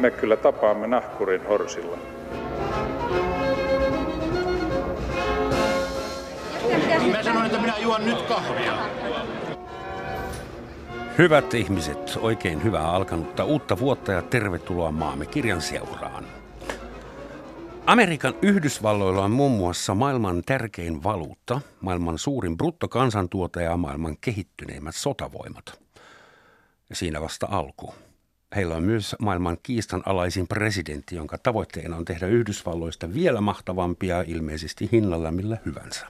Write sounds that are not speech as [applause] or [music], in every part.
me kyllä tapaamme nahkurin horsilla. Mä sanoin, että minä juon nyt kahvia. Hyvät ihmiset, oikein hyvää alkanutta uutta vuotta ja tervetuloa maamme kirjan seuraan. Amerikan Yhdysvalloilla on muun muassa maailman tärkein valuutta, maailman suurin bruttokansantuote ja maailman kehittyneimmät sotavoimat. Ja siinä vasta alku. Heillä on myös maailman kiistanalaisin presidentti, jonka tavoitteena on tehdä Yhdysvalloista vielä mahtavampia ilmeisesti hinnalla millä hyvänsä.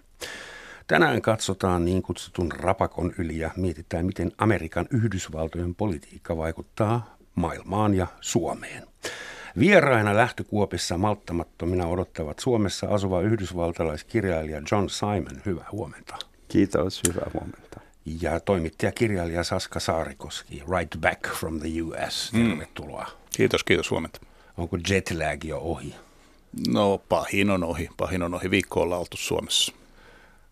Tänään katsotaan niin kutsutun rapakon yli ja mietitään, miten Amerikan Yhdysvaltojen politiikka vaikuttaa maailmaan ja Suomeen. Vieraina lähtökuopissa malttamattomina odottavat Suomessa asuva yhdysvaltalaiskirjailija John Simon. Hyvää huomenta. Kiitos, hyvää huomenta. Ja toimittajakirjailija Saska Saarikoski, Right Back from the US. Mm. Tervetuloa. Mm. Kiitos, kiitos huomenta. Onko jetlag jo ohi? No pahin on ohi, pahin on ohi. Viikko ollaan oltu Suomessa.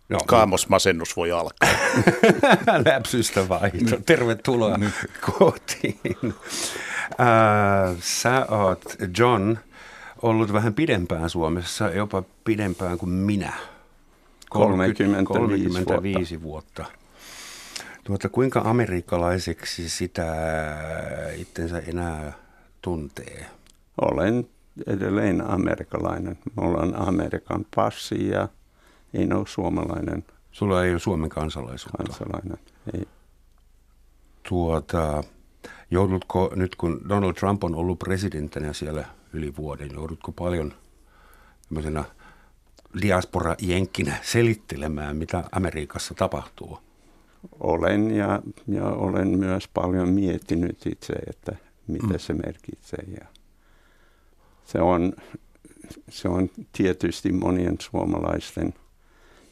No, Kaamosmasennus voi alkaa. [laughs] Läpsystä vaihto. Tervetuloa mm. kotiin. Äh, sä oot, John, ollut vähän pidempään Suomessa, jopa pidempään kuin minä. 30, 35, 35 vuotta. vuotta. Tuota, kuinka amerikkalaiseksi sitä itsensä enää tuntee? Olen edelleen amerikkalainen. Mulla on Amerikan passi ja en ole suomalainen. Sulla ei ole Suomen kansalaisuutta? Kansalainen, ei. Tuota, joudutko nyt kun Donald Trump on ollut presidenttinä siellä yli vuoden, joudutko paljon diaspora-jenkkinä selittelemään, mitä Amerikassa tapahtuu? Olen ja, ja olen myös paljon miettinyt itse, että mitä mm. se merkitsee. Ja se, on, se on tietysti monien suomalaisten –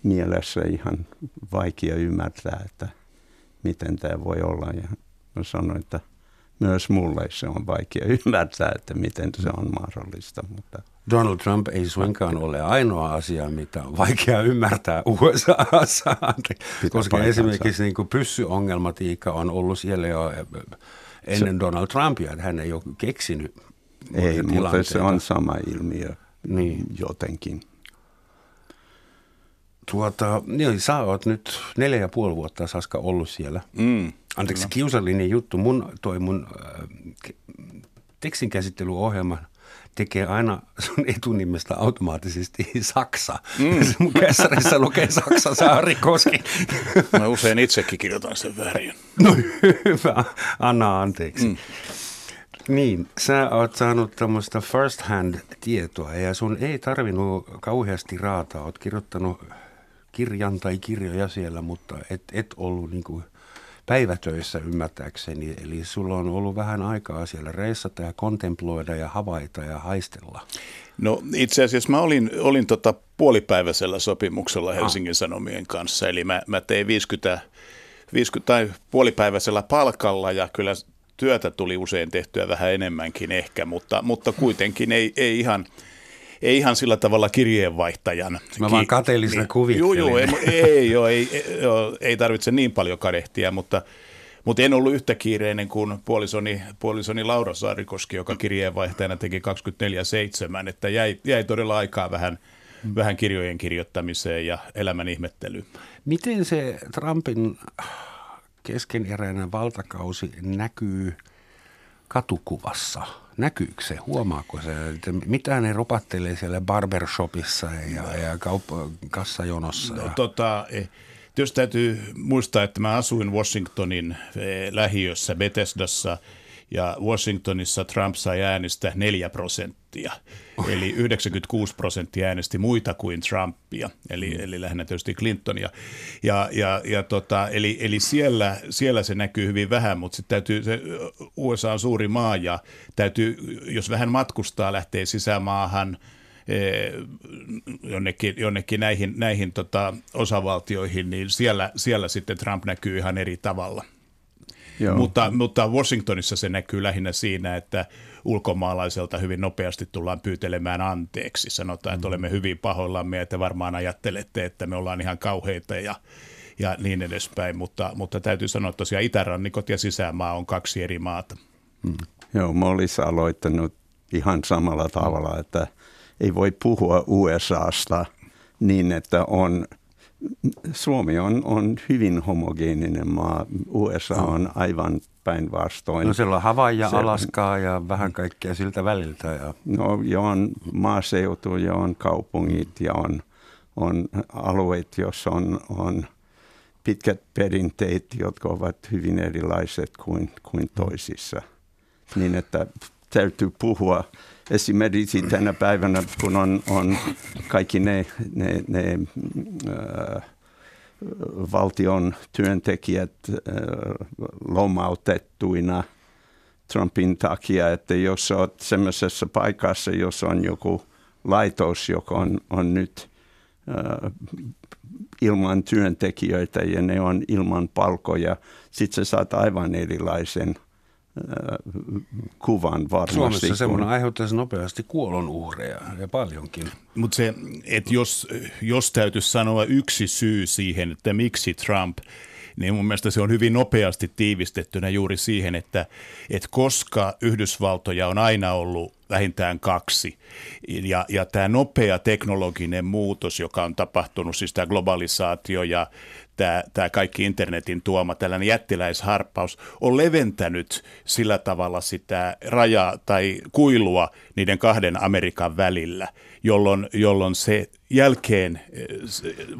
mielessä ihan vaikea ymmärtää, että miten tämä voi olla. Ja mä sanoin, että myös mulle se on vaikea [laughs] ymmärtää, että miten se on mahdollista. Mutta Donald Trump ei suinkaan ole ainoa asia, mitä on vaikea ymmärtää USAssa, koska esimerkiksi niin kuin pyssyongelmatiikka on ollut siellä jo ennen se, Donald Trumpia, että hän ei ole keksinyt Ei, mutta se on sama ilmiö niin. jotenkin. Tuota, niin, sä oot nyt neljä ja puoli vuotta Saska ollut siellä. Mm, Anteeksi, kyllä. kiusallinen juttu. Mun, toi mun äh, tekstinkäsittelyohjelma tekee aina sun etunimestä automaattisesti Saksa. Mm. Mun kässärissä lukee Saksa Saarikoski. Mä usein itsekin kirjoitan sen väärin. No hyvä, anna anteeksi. Mm. Niin, sä oot saanut tämmöistä first hand tietoa ja sun ei tarvinnut kauheasti raataa. Oot kirjoittanut kirjan tai kirjoja siellä, mutta et, et ollut niin kuin päivätöissä ymmärtääkseni. Eli sulla on ollut vähän aikaa siellä reissata ja kontemploida ja havaita ja haistella. No itse asiassa mä olin, olin tota puolipäiväisellä sopimuksella ah. Helsingin. Sanomien kanssa, eli mä, mä tein 50, 50 tai puolipäiväisellä palkalla ja kyllä työtä tuli usein tehtyä vähän enemmänkin ehkä, mutta, mutta kuitenkin ei, ei ihan – ei ihan sillä tavalla kirjeenvaihtajan. Mä vaan kateellisena niin, kuvittelen. Joo, joo, ei, ei, joo, ei, joo, ei tarvitse niin paljon kadehtia, mutta, mutta en ollut yhtä kiireinen kuin puolisoni, puolisoni Laura Saarikoski, joka kirjeenvaihtajana teki 24-7, että jäi, jäi todella aikaa vähän, vähän kirjojen kirjoittamiseen ja elämän ihmettelyyn. Miten se Trumpin keskeneräinen valtakausi näkyy katukuvassa? Näkyykö se, huomaako se, että mitä ne ropattelee siellä barbershopissa ja, ja kauppa, kassajonossa? No, ja... tota, eh, Tietysti täytyy muistaa, että mä asuin Washingtonin eh, lähiössä Bethesdassa – ja Washingtonissa Trump sai äänistä 4 prosenttia, eli 96 prosenttia äänesti muita kuin Trumpia, eli, mm. eli lähinnä tietysti Clintonia. Ja, ja, ja tota, eli eli siellä, siellä se näkyy hyvin vähän, mutta sitten täytyy, se USA on suuri maa ja täytyy, jos vähän matkustaa, lähtee sisämaahan, eh, jonnekin, jonnekin näihin, näihin tota, osavaltioihin, niin siellä, siellä sitten Trump näkyy ihan eri tavalla. Mutta, mutta Washingtonissa se näkyy lähinnä siinä, että ulkomaalaiselta hyvin nopeasti tullaan pyytelemään anteeksi. Sanotaan, että mm. olemme hyvin pahoillamme, että varmaan ajattelette, että me ollaan ihan kauheita ja, ja niin edespäin. Mutta, mutta täytyy sanoa, että tosiaan itärannikot ja sisämaa on kaksi eri maata. Mm. Joo, mä olisin aloittanut ihan samalla tavalla, että ei voi puhua USAsta niin, että on, Suomi on, on hyvin homogeeninen maa, USA on aivan päinvastoin. No siellä on Havaija, ja Alaskaa ja vähän kaikkea siltä väliltä. Ja... No jo on maaseutu ja on kaupungit ja on, on alueet, joissa on, on pitkät perinteet, jotka ovat hyvin erilaiset kuin, kuin toisissa. Niin että täytyy puhua esimerkiksi tänä päivänä, kun on, on kaikki ne, ne, ne äh, valtion työntekijät äh, lomautettuina Trumpin takia, että jos olet sellaisessa paikassa, jossa on joku laitos, joka on, on nyt äh, ilman työntekijöitä ja ne on ilman palkoja, sitten sä saat aivan erilaisen – kuvan varmasti. Suomessa semmoinen aiheuttaisi nopeasti kuolonuhreja ja paljonkin. Mutta se, että jos, jos täytyisi sanoa yksi syy siihen, että miksi Trump niin mun mielestä se on hyvin nopeasti tiivistettynä juuri siihen, että, että koska Yhdysvaltoja on aina ollut vähintään kaksi, ja, ja tämä nopea teknologinen muutos, joka on tapahtunut, siis tämä globalisaatio ja tämä, tämä kaikki internetin tuoma tällainen jättiläisharppaus on leventänyt sillä tavalla sitä rajaa tai kuilua niiden kahden Amerikan välillä, jolloin, jolloin se jälkeen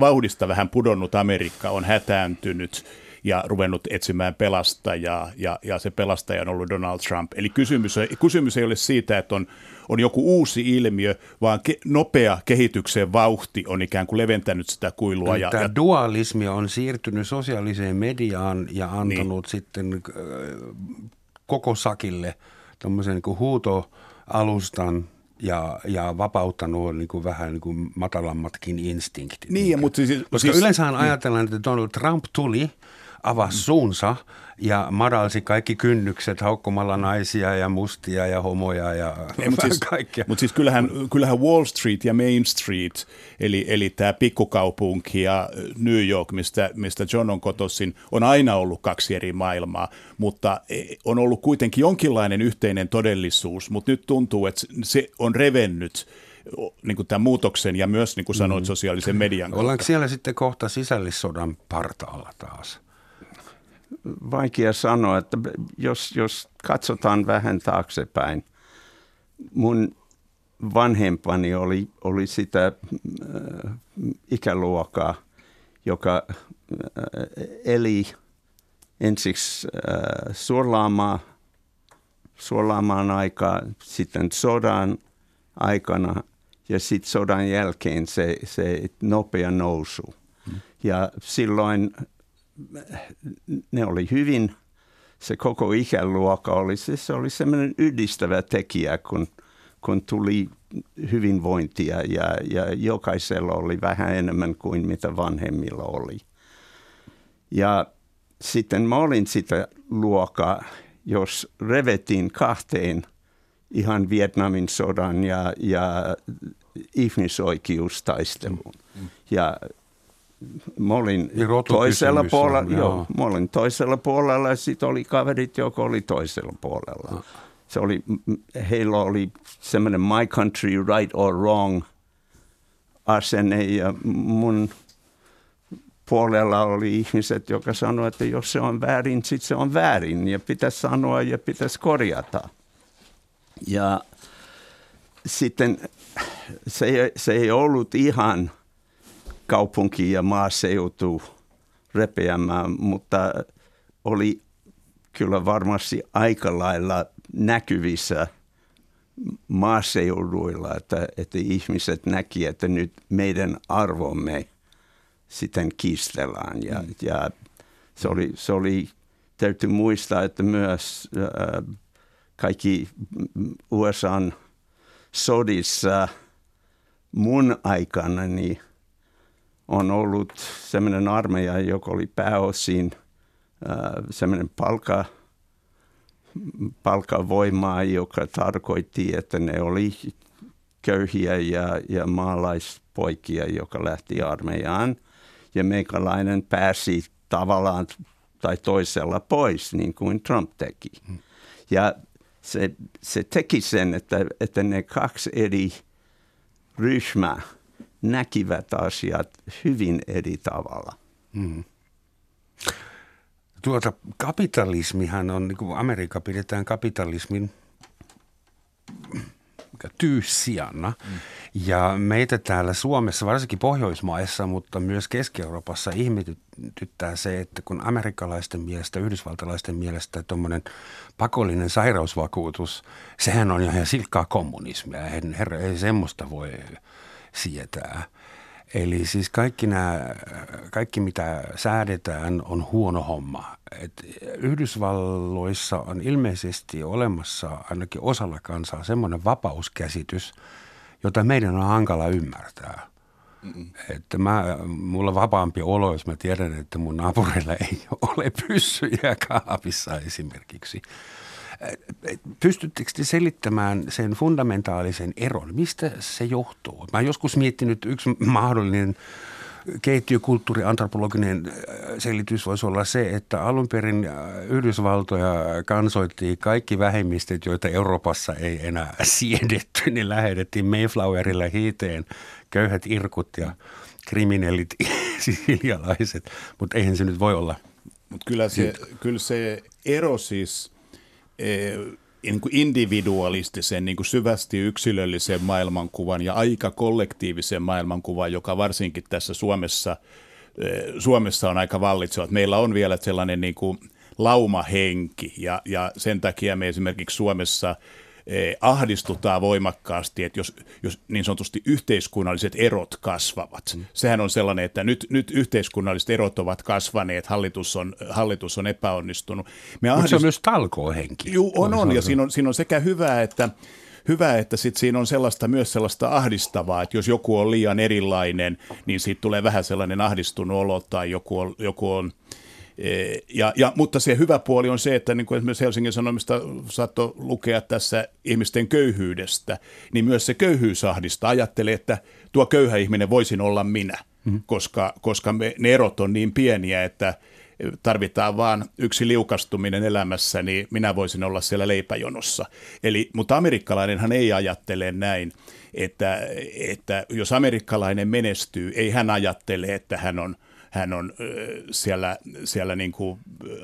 vauhdista vähän pudonnut Amerikka on hätääntynyt ja ruvennut etsimään pelastajaa, ja, ja se pelastaja on ollut Donald Trump. Eli kysymys, kysymys ei ole siitä, että on, on joku uusi ilmiö, vaan ke, nopea kehityksen vauhti on ikään kuin leventänyt sitä kuilua. Ja, Tämä ja, dualismi on siirtynyt sosiaaliseen mediaan ja antanut niin. sitten äh, koko sakille tämmöisen niin huutoalustan – ja, ja vapauttanut niin kuin vähän niin kuin matalammatkin instinktit. Niin, mutta siis, Koska siis, yleensä niin. ajatellaan, että Donald Trump tuli, avasi suunsa ja madalsi kaikki kynnykset haukkumalla naisia ja mustia ja homoja ja Ei, mutta siis, kaikkea. Mutta siis kyllähän, kyllähän Wall Street ja Main Street, eli, eli tämä pikkukaupunki ja New York, mistä, mistä John on kotoisin, on aina ollut kaksi eri maailmaa, mutta e, on ollut kuitenkin jonkinlainen yhteinen todellisuus, mutta nyt tuntuu, että se on revennyt niin kuin tämän muutoksen ja myös, niin kuin sanoit, mm. sosiaalisen median kautta. Ollaanko siellä sitten kohta sisällissodan partaalla taas? Vaikea sanoa, että jos, jos katsotaan vähän taaksepäin, mun vanhempani oli, oli sitä äh, ikäluokkaa, joka äh, eli ensiksi äh, surlaamaan, surlaamaan aikaa, sitten sodan aikana ja sitten sodan jälkeen se, se nopea nousu. Mm. Ja silloin ne oli hyvin, se koko ikäluokka oli, se, se oli semmoinen yhdistävä tekijä, kun, kun tuli hyvinvointia ja, ja jokaisella oli vähän enemmän kuin mitä vanhemmilla oli. Ja sitten mä olin sitä luokkaa, jos revettiin kahteen ihan Vietnamin sodan ja, ja ihmisoikeustaisteluun. Mm. Ja mä olin toisella puolella, on, joo, mä olin toisella puolella ja sitten oli kaverit, jotka oli toisella puolella. No. Se oli, heillä oli semmoinen my country right or wrong asenne ja mun puolella oli ihmiset, jotka sanoivat, että jos se on väärin, sitten se on väärin ja pitäisi sanoa ja pitäisi korjata. Ja sitten se, se ei ollut ihan – kaupunki ja maaseutu repeämään, mutta oli kyllä varmasti aika lailla näkyvissä maaseuduilla, että, että ihmiset näki, että nyt meidän arvomme sitten kiistellään. Ja, mm. ja se, oli, se oli, täytyy muistaa, että myös äh, kaikki USAn sodissa mun aikana, niin on ollut sellainen armeija, joka oli pääosin sellainen palka, palkavoimaa, joka tarkoitti, että ne oli köyhiä ja, ja maalaispoikia, joka lähti armeijaan. Ja meikäläinen pääsi tavallaan tai toisella pois, niin kuin Trump teki. Hmm. Ja se, se teki sen, että, että ne kaksi eri ryhmää näkivät asiat hyvin eri tavalla. Mm. Tuota, kapitalismihan on, niin kuin Amerikka pidetään kapitalismin tyyssijana. Mm. Ja meitä täällä Suomessa, varsinkin Pohjoismaissa, mutta myös Keski-Euroopassa ihmetyttää se, että kun amerikkalaisten mielestä, yhdysvaltalaisten mielestä tuommoinen pakollinen sairausvakuutus, sehän on ihan silkkaa kommunismia. Herra, ei semmoista voi sietää. Eli siis kaikki, nämä, kaikki mitä säädetään on huono homma. Et Yhdysvalloissa on ilmeisesti olemassa ainakin osalla kansaa semmoinen vapauskäsitys, jota meidän on hankala ymmärtää. Mm-mm. Että mä, mulla on vapaampi olo, jos mä tiedän, että mun naapureilla ei ole pyssyjä kaapissa esimerkiksi. Pystyttekö te selittämään sen fundamentaalisen eron? Mistä se johtuu? Mä joskus miettinyt yksi mahdollinen keittiökulttuuriantropologinen äh, selitys voisi olla se, että alun perin äh, Yhdysvaltoja kansoitti kaikki vähemmistöt, joita Euroopassa ei enää [laughs] siedetty. Ne lähetettiin Mayflowerilla hiiteen köyhät irkut ja kriminellit [laughs] sisilialaiset, mutta eihän se nyt voi olla. Mutta kyllä se, kyllä se ero siis niin kuin individualistisen, niin kuin syvästi yksilöllisen maailmankuvan ja aika kollektiivisen maailmankuvan, joka varsinkin tässä Suomessa, eh, Suomessa on aika vallitseva. Meillä on vielä sellainen niin kuin laumahenki ja, ja sen takia me esimerkiksi Suomessa – Eh, ahdistutaan voimakkaasti, että jos, jos niin sanotusti yhteiskunnalliset erot kasvavat. Mm. Sehän on sellainen, että nyt, nyt yhteiskunnalliset erot ovat kasvaneet, hallitus on, hallitus on epäonnistunut. Me ahdist... Mutta se on myös talkoohenki. Joo, on, on, ja siinä on, siinä on sekä hyvää, että hyvä, että sit siinä on sellaista, myös sellaista ahdistavaa, että jos joku on liian erilainen, niin siitä tulee vähän sellainen ahdistunut olo tai joku on, joku on – Eh, ja, ja, mutta se hyvä puoli on se, että niin kuin esimerkiksi Helsingin Sanomista saattoi lukea tässä ihmisten köyhyydestä, niin myös se köyhyys ahdistaa. Ajattelee, että tuo köyhä ihminen voisin olla minä, mm-hmm. koska, koska me, ne erot on niin pieniä, että tarvitaan vaan yksi liukastuminen elämässä, niin minä voisin olla siellä leipäjonossa. Eli, mutta amerikkalainenhan ei ajattele näin, että, että jos amerikkalainen menestyy, ei hän ajattele, että hän on – hän on siellä, siellä niin kuin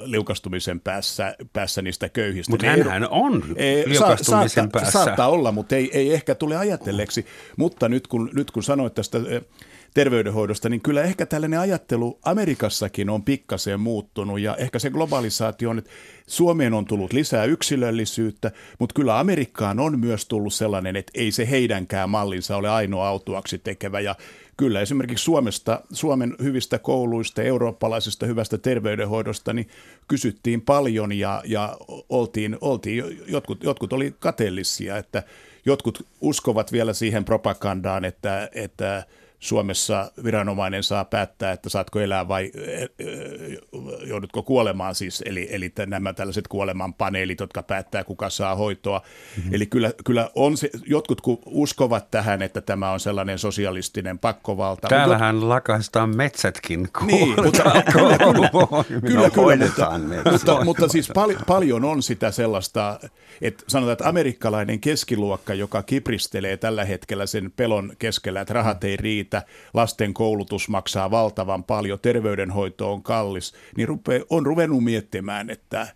liukastumisen päässä, päässä niistä köyhistä. Mutta niin hän on liukastumisen sa, saattaa, päässä. Saattaa olla, mutta ei, ei ehkä tule ajatelleeksi. Mutta nyt kun, nyt kun sanoit tästä terveydenhoidosta, niin kyllä ehkä tällainen ajattelu Amerikassakin on pikkasen muuttunut ja ehkä se globalisaatio on, että Suomeen on tullut lisää yksilöllisyyttä, mutta kyllä Amerikkaan on myös tullut sellainen, että ei se heidänkään mallinsa ole ainoa autuaksi tekevä ja kyllä esimerkiksi Suomesta, Suomen hyvistä kouluista, eurooppalaisesta hyvästä terveydenhoidosta, niin kysyttiin paljon ja, ja oltiin, oltiin jotkut, jotkut oli kateellisia, että jotkut uskovat vielä siihen propagandaan, että, että Suomessa viranomainen saa päättää, että saatko elää vai joudutko kuolemaan siis, eli, eli nämä tällaiset kuoleman paneelit, jotka päättää, kuka saa hoitoa. Mm-hmm. Eli kyllä, kyllä on se, jotkut uskovat tähän, että tämä on sellainen sosialistinen pakkovalta. Täällähän mutta, lakaistaan metsätkin. Niin, mutta, kyllä, [laughs] kyllä, kyllä, kyllä mutta, mutta, mutta siis pal- paljon on sitä sellaista, että sanotaan, että amerikkalainen keskiluokka, joka kipristelee tällä hetkellä sen pelon keskellä, että rahat ei riitä, että lasten koulutus maksaa valtavan paljon, terveydenhoito on kallis, niin rupe, on ruvennut miettimään, että,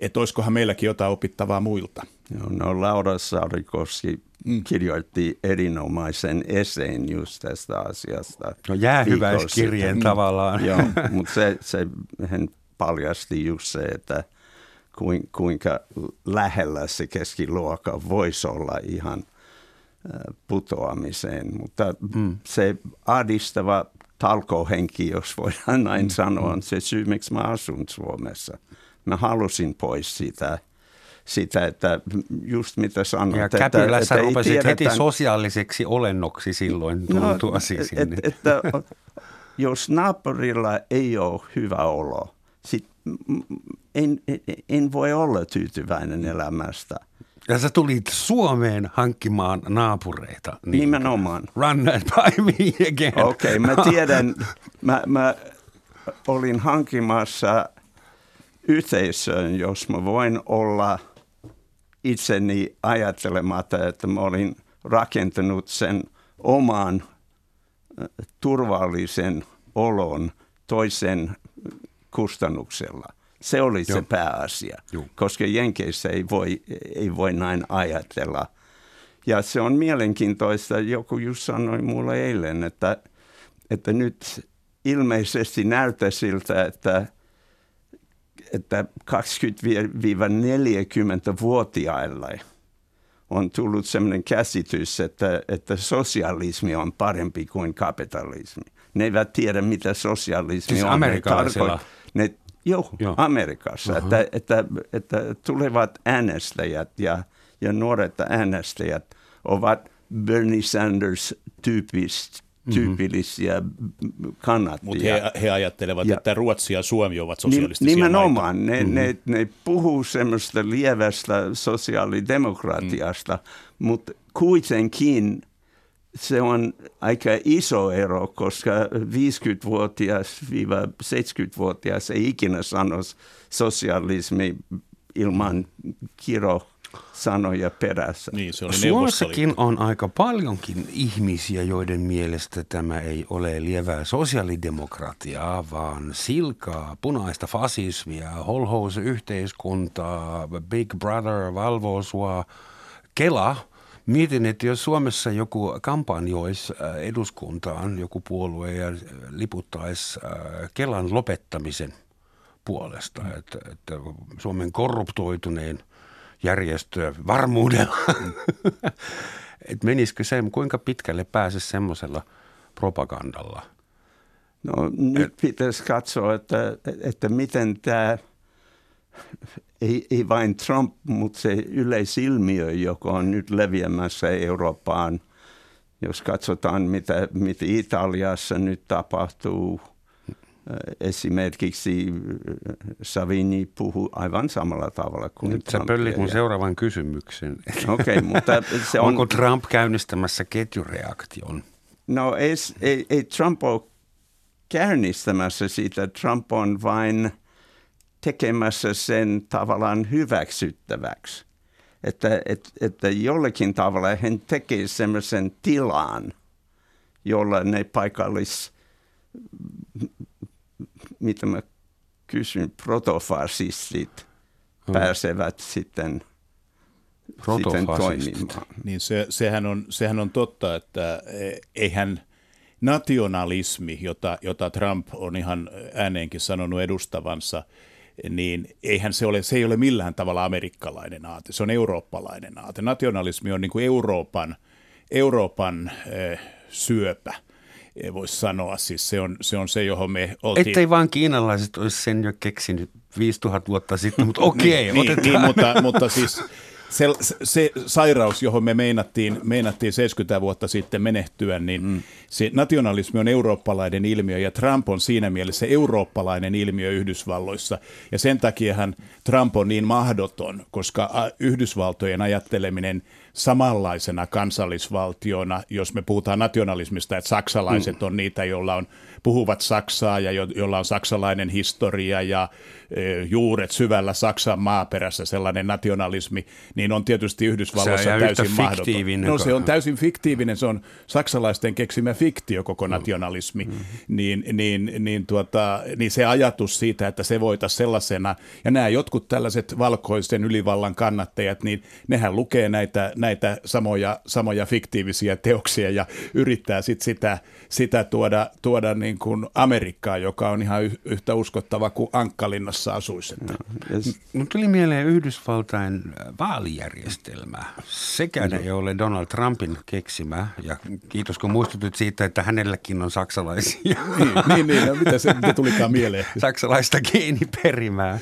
että olisikohan meilläkin jotain opittavaa muilta. Joo, no Laura Saarikoski mm. kirjoitti erinomaisen eseen just tästä asiasta. No jäähyväiskirjeen tavallaan. Joo, [laughs] mutta se, se hän paljasti just se, että kuinka lähellä se keskiluokka voisi olla ihan – putoamiseen, mutta mm. se adistava talkohenki, jos voidaan näin mm. sanoa, on se syy, miksi mä asun Suomessa. Mä halusin pois sitä, sitä että just mitä sanoit. Ja Käpilässä että, rupesit tiedetä, heti sosiaaliseksi olennoksi silloin tuntua no, sinne. Et, että, jos naapurilla ei ole hyvä olo, sit en, en voi olla tyytyväinen elämästä. Ja sä tulit Suomeen hankkimaan naapureita. Niin Nimenomaan. Run that by me again. Okei, okay, mä tiedän. Mä, mä olin hankkimassa yhteisön, jos mä voin olla itseni ajattelematta, että mä olin rakentanut sen oman turvallisen olon toisen kustannuksella. Se oli Joo. se pääasia, Joo. koska Jenkeissä ei voi, ei voi näin ajatella. Ja se on mielenkiintoista, joku just sanoi mulle eilen, että, että nyt ilmeisesti näyttää siltä, että, että 20-40-vuotiaille on tullut sellainen käsitys, että, että sosialismi on parempi kuin kapitalismi. Ne eivät tiedä, mitä sosialismi siis on. Amerikkalaisilla? Ne, joo, joo, Amerikassa. Uh-huh. Että, että, että tulevat äänestäjät ja, ja nuoret äänestäjät ovat Bernie Sanders-tyyppistä Mm-hmm. tyypillisiä mm-hmm. kannattajia. Mutta he, he ajattelevat, ja, että Ruotsi ja Suomi ovat sosialistisia Nimenomaan. Maita. Ne, mm-hmm. ne, ne puhuu semmoista lievästä sosiaalidemokratiasta, mm. mutta kuitenkin se on aika iso ero, koska 50-vuotias 70-vuotias ei ikinä sano sosialismi ilman kiro sanoja perässä. Niin, se oli Suomessakin on aika paljonkin ihmisiä, joiden mielestä tämä ei ole lievää sosiaalidemokratiaa, vaan silkaa, punaista fasismia, holhouse-yhteiskuntaa, Big Brother valvoo sua, Kela. Mietin, että jos Suomessa joku kampanjoisi äh, eduskuntaan, joku puolue ja liputtaisi äh, Kelan lopettamisen puolesta, että, että Suomen korruptoituneen – järjestöä varmuudella. [laughs] että menisikö se, kuinka pitkälle pääse semmoisella propagandalla? No nyt pitäisi katsoa, että, että miten tämä, ei, ei vain Trump, mutta se yleisilmiö, joka on nyt leviämässä Eurooppaan, jos katsotaan, mitä, mitä Italiassa nyt tapahtuu – Esimerkiksi Savini puhuu aivan samalla tavalla kuin Nyt sä pöllit mun seuraavan kysymyksen. Okay, mutta [laughs] se on... Onko Trump käynnistämässä ketjureaktion? No ei, ei, ei Trump ole käynnistämässä sitä. Trump on vain tekemässä sen tavallaan hyväksyttäväksi. Että, et, että jollakin tavalla hän tekee semmoisen tilan, jolla ne paikallis mitä mä kysyn, protofasistit hmm. pääsevät sitten, sitten toimimaan. Niin se, sehän, on, sehän on totta, että e, eihän nationalismi, jota, jota Trump on ihan ääneenkin sanonut edustavansa, niin eihän se ole, se ei ole millään tavalla amerikkalainen aate, se on eurooppalainen aate. Nationalismi on niin kuin Euroopan, Euroopan äh, syöpä – voisi sanoa. Siis se on, se on se, johon me oltiin... Ettei vaan kiinalaiset olisi sen jo keksinyt 5000 vuotta sitten, mutta [laughs] okei, okay, niin, niin, mutta, mutta siis [laughs] se, se sairaus, johon me meinattiin, meinattiin 70 vuotta sitten menehtyä, niin mm. se nationalismi on eurooppalainen ilmiö ja Trump on siinä mielessä eurooppalainen ilmiö Yhdysvalloissa. Ja sen takiahan Trump on niin mahdoton, koska Yhdysvaltojen ajatteleminen – samanlaisena kansallisvaltiona, jos me puhutaan nationalismista, että saksalaiset mm. on niitä, joilla on puhuvat saksaa ja jo, joilla on saksalainen historia ja e, juuret syvällä Saksan maaperässä, sellainen nationalismi, niin on tietysti Yhdysvalloissa täysin mahdoton. No se on täysin fiktiivinen, se on saksalaisten keksimä fiktio koko mm. nationalismi, mm. niin, niin, niin, tuota, niin se ajatus siitä, että se voitaisiin sellaisena, ja nämä jotkut tällaiset valkoisten ylivallan kannattajat, niin nehän lukee näitä, näitä samoja, samoja fiktiivisiä teoksia ja yrittää sit sitä, sitä tuoda, tuoda niin kuin Amerikkaan, joka on ihan yhtä uskottava kuin Ankkalinnassa asuisi. No, tuli mieleen Yhdysvaltain vaalijärjestelmä. Sekään no. ei ole Donald Trumpin keksimä, ja kiitos kun muistutit siitä, että hänelläkin on saksalaisia. niin, niin, niin no, mitä se mitä tulikaan mieleen? [laughs] Saksalaista geeniperimää.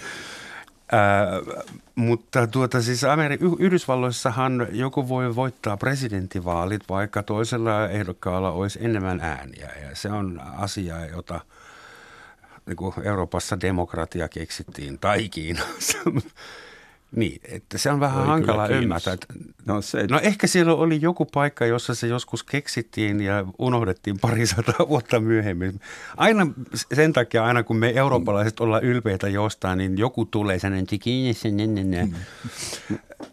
Äh, mutta tuota siis Ameri- Yhdysvalloissahan joku voi voittaa presidentinvaalit, vaikka toisella ehdokkaalla olisi enemmän ääniä. Ja se on asia, jota niin kuin Euroopassa demokratia keksittiin, tai Kiinassa. [laughs] Niin, että se on vähän Oi, hankala ymmärtää. No, se... no ehkä siellä oli joku paikka, jossa se joskus keksittiin ja unohdettiin parisataa [laughs] vuotta myöhemmin. Aina sen takia, aina kun me eurooppalaiset ollaan ylpeitä jostain, niin joku tulee sellainen mm.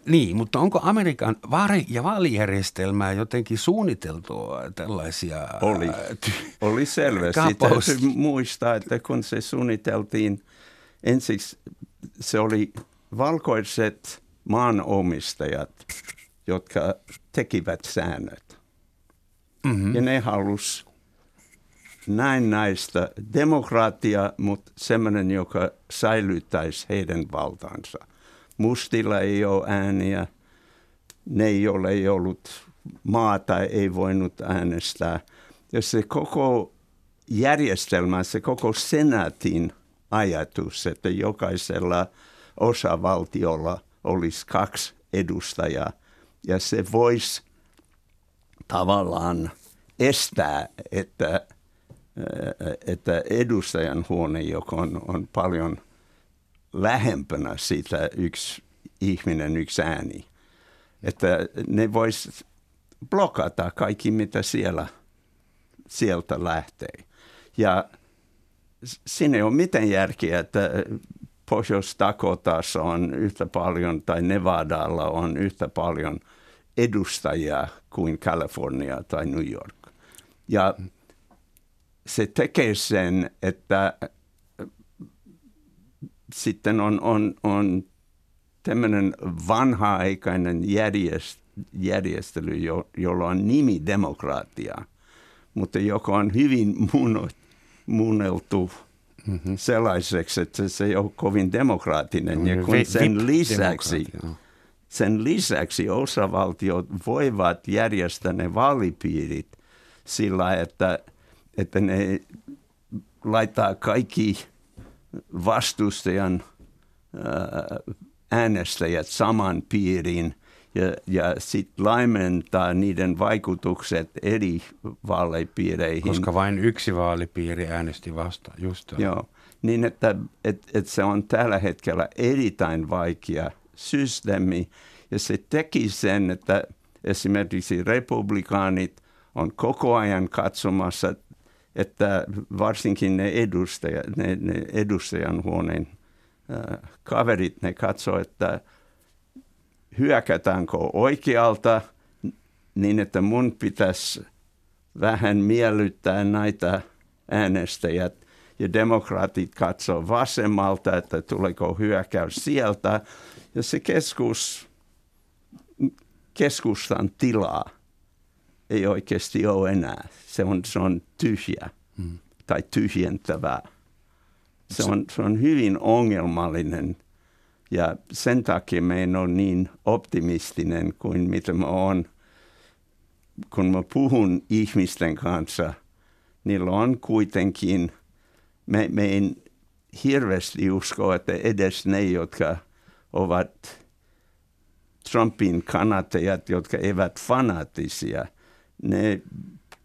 Niin, mutta onko Amerikan vaari- ja vaalijärjestelmää jotenkin suunniteltu tällaisia... Oli, oli selvästi. Täytyy muistaa, että kun se suunniteltiin, ensiksi se oli valkoiset maanomistajat, jotka tekivät säännöt. Mm-hmm. Ja ne halus näin näistä demokraattia, mutta sellainen, joka säilyttäisi heidän valtaansa. Mustilla ei ole ääniä, ne ei ole ollut maata, ei voinut äänestää. Ja se koko järjestelmä, se koko senaatin ajatus, että jokaisella osavaltiolla olisi kaksi edustajaa, ja se voisi tavallaan estää, että, että edustajan huone, joka on, on paljon lähempänä sitä yksi ihminen, yksi ääni, että ne vois blokata kaikki, mitä siellä, sieltä lähtee. Ja siinä ei ole mitään järkeä, että Pohjois-Dakotassa on yhtä paljon, tai Nevadalla on yhtä paljon edustajia kuin Kalifornia tai New York. Ja se tekee sen, että sitten on, on, on tämmöinen vanha-aikainen järjestely, jo, jolla on nimi demokratia, mutta joka on hyvin muunneltu mm-hmm. sellaiseksi, että se ei ole kovin demokraattinen. ja kun sen lisäksi, sen lisäksi osavaltiot voivat järjestää ne vaalipiirit sillä, että, että ne laittaa kaikki vastustajan äänestäjät saman piiriin ja, ja sitten laimentaa niiden vaikutukset eri vaalipiireihin. Koska vain yksi vaalipiiri äänesti vastaan, just Joo, niin että et, et se on tällä hetkellä erittäin vaikea systeemi. Ja se teki sen, että esimerkiksi republikaanit on koko ajan katsomassa, että varsinkin ne, edustajat, ne, ne edustajan huoneen äh, kaverit, ne katsoo, että hyökätäänkö oikealta niin, että mun pitäisi vähän miellyttää näitä äänestäjät ja demokraatit katsoo vasemmalta, että tuleeko hyökkäys sieltä. Ja se keskus, keskustan tilaa ei oikeasti ole enää. Se on, se on tyhjä hmm. tai tyhjentävää. Se on, se on hyvin ongelmallinen ja sen takia me en ole niin optimistinen kuin mitä mä oon. Kun mä puhun ihmisten kanssa, niillä on kuitenkin, me, me en hirveästi usko, että edes ne, jotka ovat Trumpin kannattajat, jotka eivät fanaattisia, ne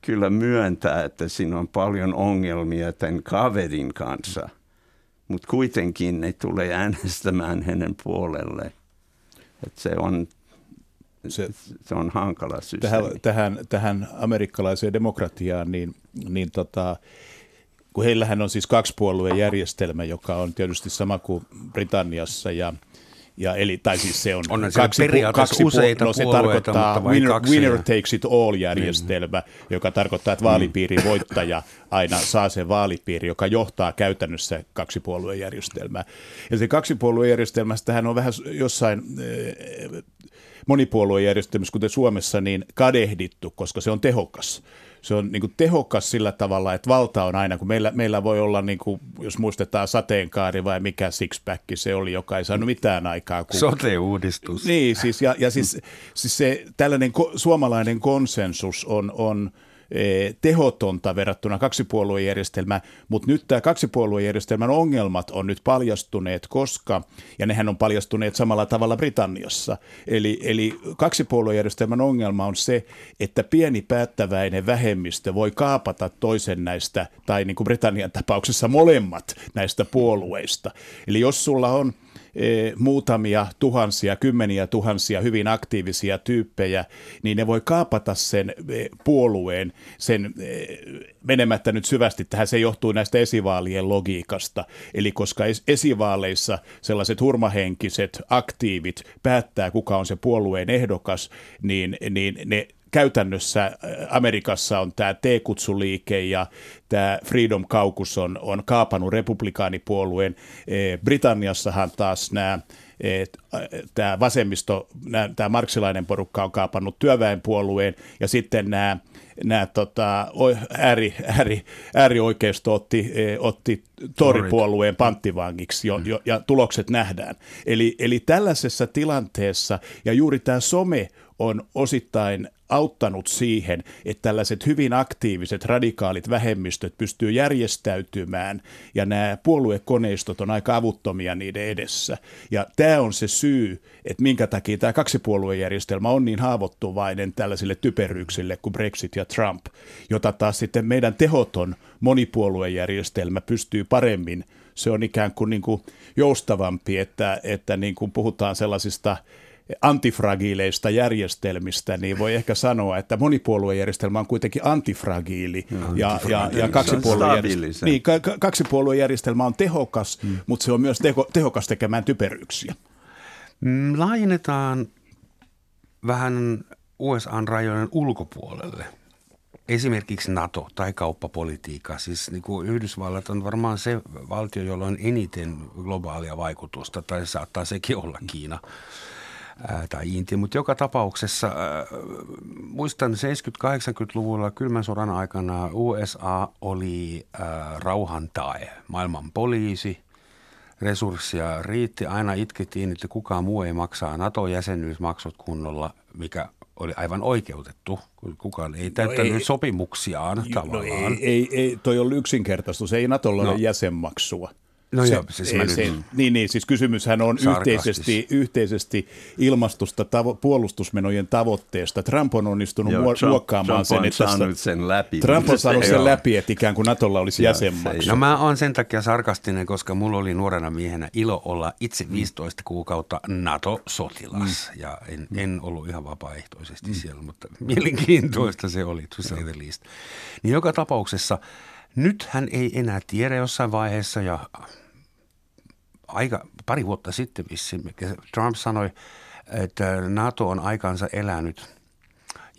kyllä myöntää, että siinä on paljon ongelmia tämän kaverin kanssa – mutta kuitenkin ne tulee äänestämään hänen puolelle. Et se, on, se, se on hankala systeemi. Tähän, tähän, tähän amerikkalaiseen demokratiaan, niin, niin tota, kun heillähän on siis kaksipuolueen järjestelmä, joka on tietysti sama kuin Britanniassa ja ja eli, tai siis se on, on kaksi, kaksi useita no, se tarkoittaa winner, winner takes it all järjestelmä, mm. joka tarkoittaa, että vaalipiirin voittaja aina saa sen vaalipiiri, joka johtaa käytännössä kaksipuoluejärjestelmää. Ja se kaksipuoluejärjestelmästähän on vähän jossain eh, monipuoluejärjestelmässä, kuten Suomessa, niin kadehdittu, koska se on tehokas se on niin kuin tehokas sillä tavalla, että valta on aina, kun meillä, meillä voi olla, niin kuin, jos muistetaan sateenkaari vai mikä sixpack se oli, joka ei saanut mitään aikaa. Kun... Sote-uudistus. Niin, siis, ja, ja siis, siis se tällainen ko- suomalainen konsensus on, on – tehotonta verrattuna kaksipuoluejärjestelmään, mutta nyt tämä kaksipuoluejärjestelmän ongelmat on nyt paljastuneet, koska, ja nehän on paljastuneet samalla tavalla Britanniassa, eli, eli kaksipuoluejärjestelmän ongelma on se, että pieni päättäväinen vähemmistö voi kaapata toisen näistä, tai niin kuin Britannian tapauksessa molemmat näistä puolueista. Eli jos sulla on muutamia tuhansia, kymmeniä tuhansia hyvin aktiivisia tyyppejä, niin ne voi kaapata sen e, puolueen, sen e, menemättä nyt syvästi tähän, se johtuu näistä esivaalien logiikasta. Eli koska esivaaleissa sellaiset hurmahenkiset aktiivit päättää, kuka on se puolueen ehdokas, niin, niin ne käytännössä Amerikassa on tämä T-kutsuliike ja tämä Freedom Caucus on, on kaapannut republikaanipuolueen. Eh, Britanniassahan taas nämä tämä vasemmisto, tämä marksilainen porukka on kaapannut työväenpuolueen ja sitten nämä nämä tota, ääri, ääri, äärioikeisto otti, e, otti Toripuolueen panttivangiksi jo, jo, ja tulokset nähdään. Eli, eli tällaisessa tilanteessa ja juuri tämä some on osittain auttanut siihen, että tällaiset hyvin aktiiviset radikaalit vähemmistöt pystyy järjestäytymään ja nämä puoluekoneistot on aika avuttomia niiden edessä. Ja tämä on se syy, että minkä takia tämä kaksipuoluejärjestelmä on niin haavoittuvainen tällaisille typeryyksille kuin Brexit ja Trump, jota taas sitten meidän tehoton monipuoluejärjestelmä pystyy paremmin se on ikään kuin, niin kuin joustavampi, että, että niin kuin puhutaan sellaisista antifragiileista järjestelmistä, niin voi ehkä sanoa, että monipuoluejärjestelmä on kuitenkin antifragiili. Mm. Ja, ja, ja kaksipuoluejärjestelmä, niin, kaksipuoluejärjestelmä on tehokas, mm. mutta se on myös teho, tehokas tekemään typeryyksiä. Mm, laajennetaan vähän USA-rajojen ulkopuolelle. Esimerkiksi NATO tai kauppapolitiikka. Siis niin kuin Yhdysvallat on varmaan se valtio, jolla on eniten globaalia vaikutusta, tai saattaa sekin olla Kiina ää, tai Intia. Mutta joka tapauksessa, ää, muistan 70-80-luvulla kylmän sodan aikana USA oli ää, rauhan tae, maailman poliisi, resursseja riitti. Aina itkettiin, että kukaan muu ei maksaa NATO-jäsenyysmaksut kunnolla, mikä oli aivan oikeutettu. Kukaan ei no täyttänyt no ei, sopimuksiaan no tavallaan. No ei, ei, ei, toi on yksinkertaisuus. Ei NATOlla no. ole jäsenmaksua. No se, joo, siis se, se, niin, niin, siis kysymyshän on yhteisesti, yhteisesti ilmastusta tavo, puolustusmenojen tavoitteesta. Trump on onnistunut joo, Trump, muokkaamaan Trump sen. Että tästä, sen läpi. Trump on saanut sen läpi, että ikään kuin Natolla olisi jäsenmaksu. No mä oon sen takia sarkastinen, koska mulla oli nuorena miehenä ilo olla itse 15 mm. kuukautta NATO-sotilas. Mm. Ja en, en ollut ihan vapaaehtoisesti mm. siellä, mutta [laughs] mielenkiintoista se oli, to say the least. Niin joka tapauksessa – nyt hän ei enää tiedä jossain vaiheessa ja aika, pari vuotta sitten vissiin Trump sanoi, että NATO on aikansa elänyt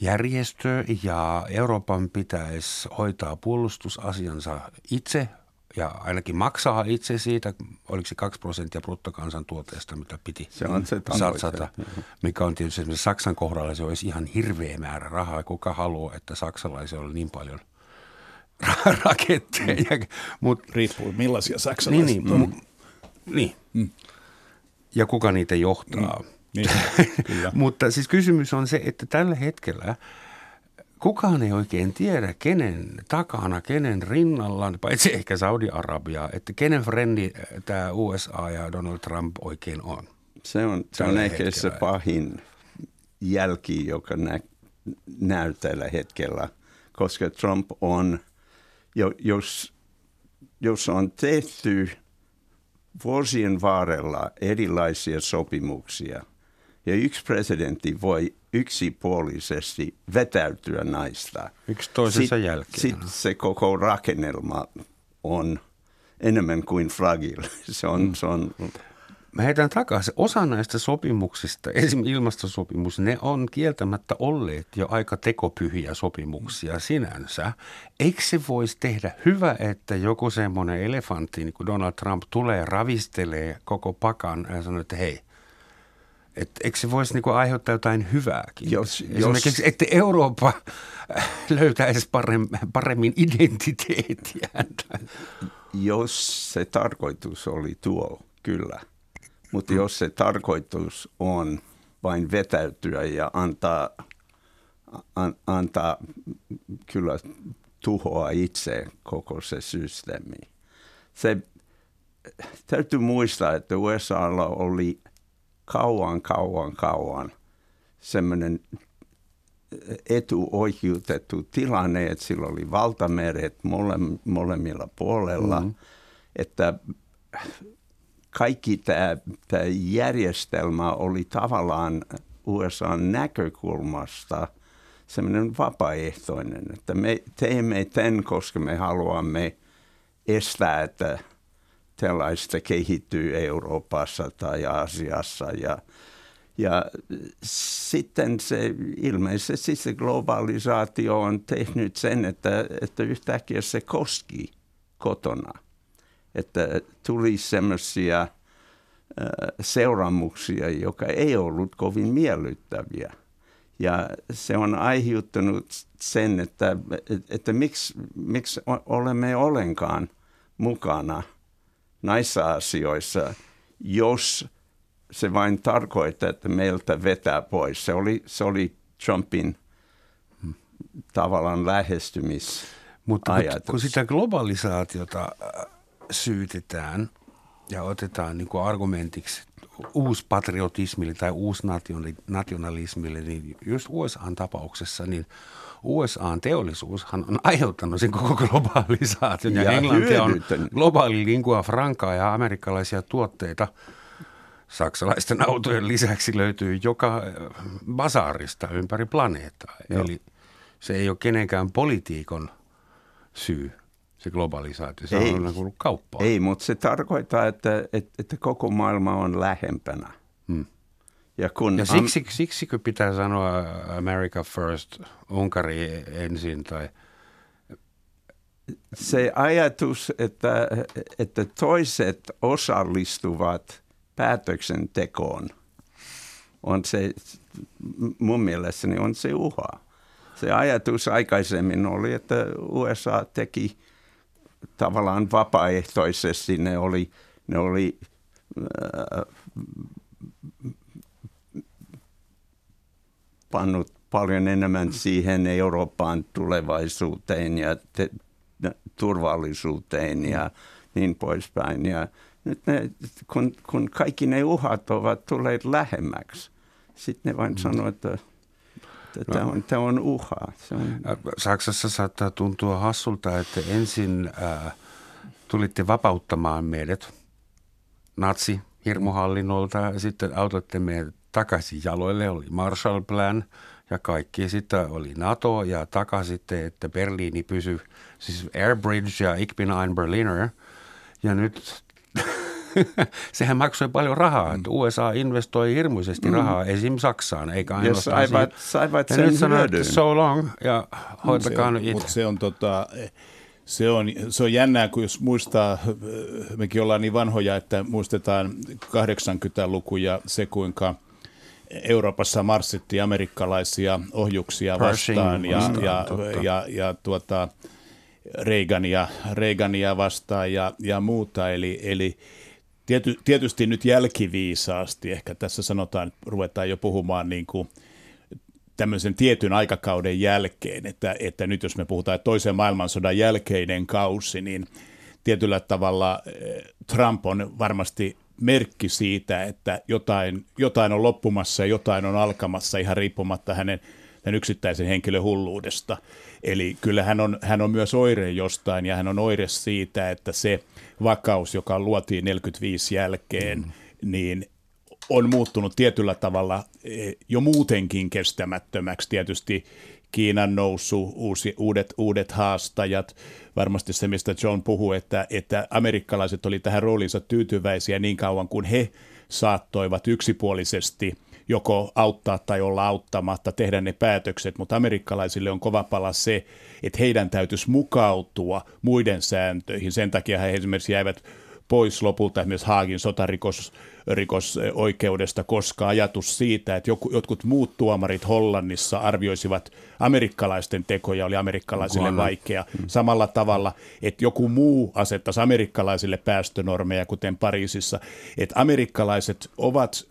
järjestö ja Euroopan pitäisi hoitaa puolustusasiansa itse ja ainakin maksaa itse siitä, oliko se 2 prosenttia bruttokansantuotteesta, mitä piti se on se satsata, mikä on tietysti Saksan kohdalla se olisi ihan hirveä määrä rahaa. Kuka haluaa, että saksalaisilla on niin paljon – raketteja. Mut, Riippuu millaisia saksalaisia. Niin, niin, mm. niin. Mm. ja kuka niitä johtaa. Mm. Niin, [laughs] kyllä. Mutta siis kysymys on se, että tällä hetkellä kukaan ei oikein tiedä, kenen takana, kenen rinnalla, paitsi ehkä Saudi-Arabia, että kenen frendi tämä USA ja Donald Trump oikein on. Se on, se on ehkä se pahin jälki, joka nä, näy tällä hetkellä, koska Trump on – jos, jos on tehty vuosien varrella erilaisia sopimuksia ja yksi presidentti voi yksipuolisesti vetäytyä näistä. Yksi toisensa sit, jälkeen. Sitten se koko rakennelma on enemmän kuin fragile. [laughs] Se on, mm. se on Mä heitän takaisin. Osa näistä sopimuksista, esimerkiksi ilmastosopimus, ne on kieltämättä olleet jo aika tekopyhiä sopimuksia sinänsä. Eikö se voisi tehdä hyvä, että joku semmoinen elefantti, niin kuin Donald Trump, tulee ravistelee koko pakan ja sanoo, että hei, et eikö se voisi niinku aiheuttaa jotain hyvääkin? Jos, Esimerkiksi, jos... että Eurooppa [laughs] löytäisi paremmin identiteettiä. Jos se tarkoitus oli tuo, kyllä – mutta jos se tarkoitus on vain vetäytyä ja antaa, an, antaa kyllä tuhoa itse koko se systeemi. Se, täytyy muistaa, että USAlla oli kauan, kauan, kauan semmoinen etuoikeutettu tilanne, että sillä oli valtameret mole, molemmilla puolella, mm-hmm. että kaikki tämä, tämä järjestelmä oli tavallaan USA näkökulmasta semmoinen vapaaehtoinen, että me teemme tämän, koska me haluamme estää, että tällaista kehittyy Euroopassa tai Aasiassa ja ja sitten se ilmeisesti se globalisaatio on tehnyt sen, että, että yhtäkkiä se koski kotona. Että tuli semmoisia seuraamuksia, joka ei ollut kovin miellyttäviä. Ja se on aiheuttanut sen, että, että miksi, miksi olemme ollenkaan mukana näissä asioissa, jos – se vain tarkoittaa, että meiltä vetää pois. Se oli, se oli Trumpin tavallaan lähestymis. Mutta kun, kun sitä globalisaatiota äh, syytetään ja otetaan niin kuin argumentiksi uuspatriotismille tai uusnationalismille, niin just USAn tapauksessa, niin USAn teollisuushan on aiheuttanut sen koko globalisaation ja, ja Englanti on globaali lingua franca ja amerikkalaisia tuotteita – saksalaisten autojen lisäksi löytyy joka äh, basaarista ympäri planeettaa. Joo. Eli se ei ole kenenkään politiikon syy, se globalisaatio. Se ei, on niin kauppaa. Ei, mutta se tarkoittaa, että, että, että koko maailma on lähempänä. Hmm. Ja, kun ja siksi, am- siksikö pitää sanoa America first, Unkari ensin tai... Se ajatus, että, että toiset osallistuvat – päätöksentekoon on se, mun mielestäni on se uha. Se ajatus aikaisemmin oli, että USA teki tavallaan vapaaehtoisesti, ne oli, ne oli äh, pannut paljon enemmän siihen Euroopan tulevaisuuteen ja te, turvallisuuteen ja niin poispäin. Ja nyt ne, kun, kun kaikki ne uhat ovat tulleet lähemmäksi, sitten ne vain mm. sanoo, että no. Tämä on, tämä on uha. Se on... Saksassa saattaa tuntua hassulta, että ensin äh, tulitte vapauttamaan meidät natsi hirmuhallinnolta ja sitten autatte meidät takaisin jaloille. Oli Marshall Plan ja kaikki. Sitten oli NATO ja takasitte, että Berliini pysyi, siis Airbridge ja Ich bin ein Berliner. Ja nyt [laughs] sehän maksoi paljon rahaa. Mm. USA investoi hirmuisesti mm. rahaa esim. Saksaan, eikä ainoastaan ja saivat, saivat sen nyt sanoo, että so long ja hoitakaa nyt itse. Mutta se on tota, se on, se on jännää, kun jos muistaa, mekin ollaan niin vanhoja, että muistetaan 80-luku ja se, kuinka Euroopassa marssittiin amerikkalaisia ohjuksia vastaan ja, vastaan, ja, ja, ja, ja tuota, Reagania, Reagania vastaan ja, ja muuta. Eli, eli Tiety, tietysti nyt jälkiviisaasti, ehkä tässä sanotaan, että ruvetaan jo puhumaan niin kuin tämmöisen tietyn aikakauden jälkeen, että, että nyt jos me puhutaan että toisen maailmansodan jälkeinen kausi, niin tietyllä tavalla eh, Trump on varmasti merkki siitä, että jotain, jotain on loppumassa ja jotain on alkamassa ihan riippumatta hänen tämän yksittäisen henkilön hulluudesta. Eli kyllä hän on, hän on myös oire jostain ja hän on oire siitä, että se vakaus, joka luotiin 45 jälkeen, mm. niin on muuttunut tietyllä tavalla e, jo muutenkin kestämättömäksi. Tietysti Kiinan nousu, uusi, uudet, uudet haastajat, varmasti se, mistä John puhuu, että, että amerikkalaiset oli tähän rooliinsa tyytyväisiä niin kauan kuin he saattoivat yksipuolisesti – joko auttaa tai olla auttamatta, tehdä ne päätökset, mutta amerikkalaisille on kova pala se, että heidän täytyisi mukautua muiden sääntöihin. Sen takia he esimerkiksi jäivät pois lopulta esimerkiksi Haagin sotarikosoikeudesta, koska ajatus siitä, että joku, jotkut muut tuomarit Hollannissa arvioisivat amerikkalaisten tekoja, oli amerikkalaisille vaikea. Mm. Samalla tavalla, että joku muu asettaisi amerikkalaisille päästönormeja, kuten Pariisissa. Että amerikkalaiset ovat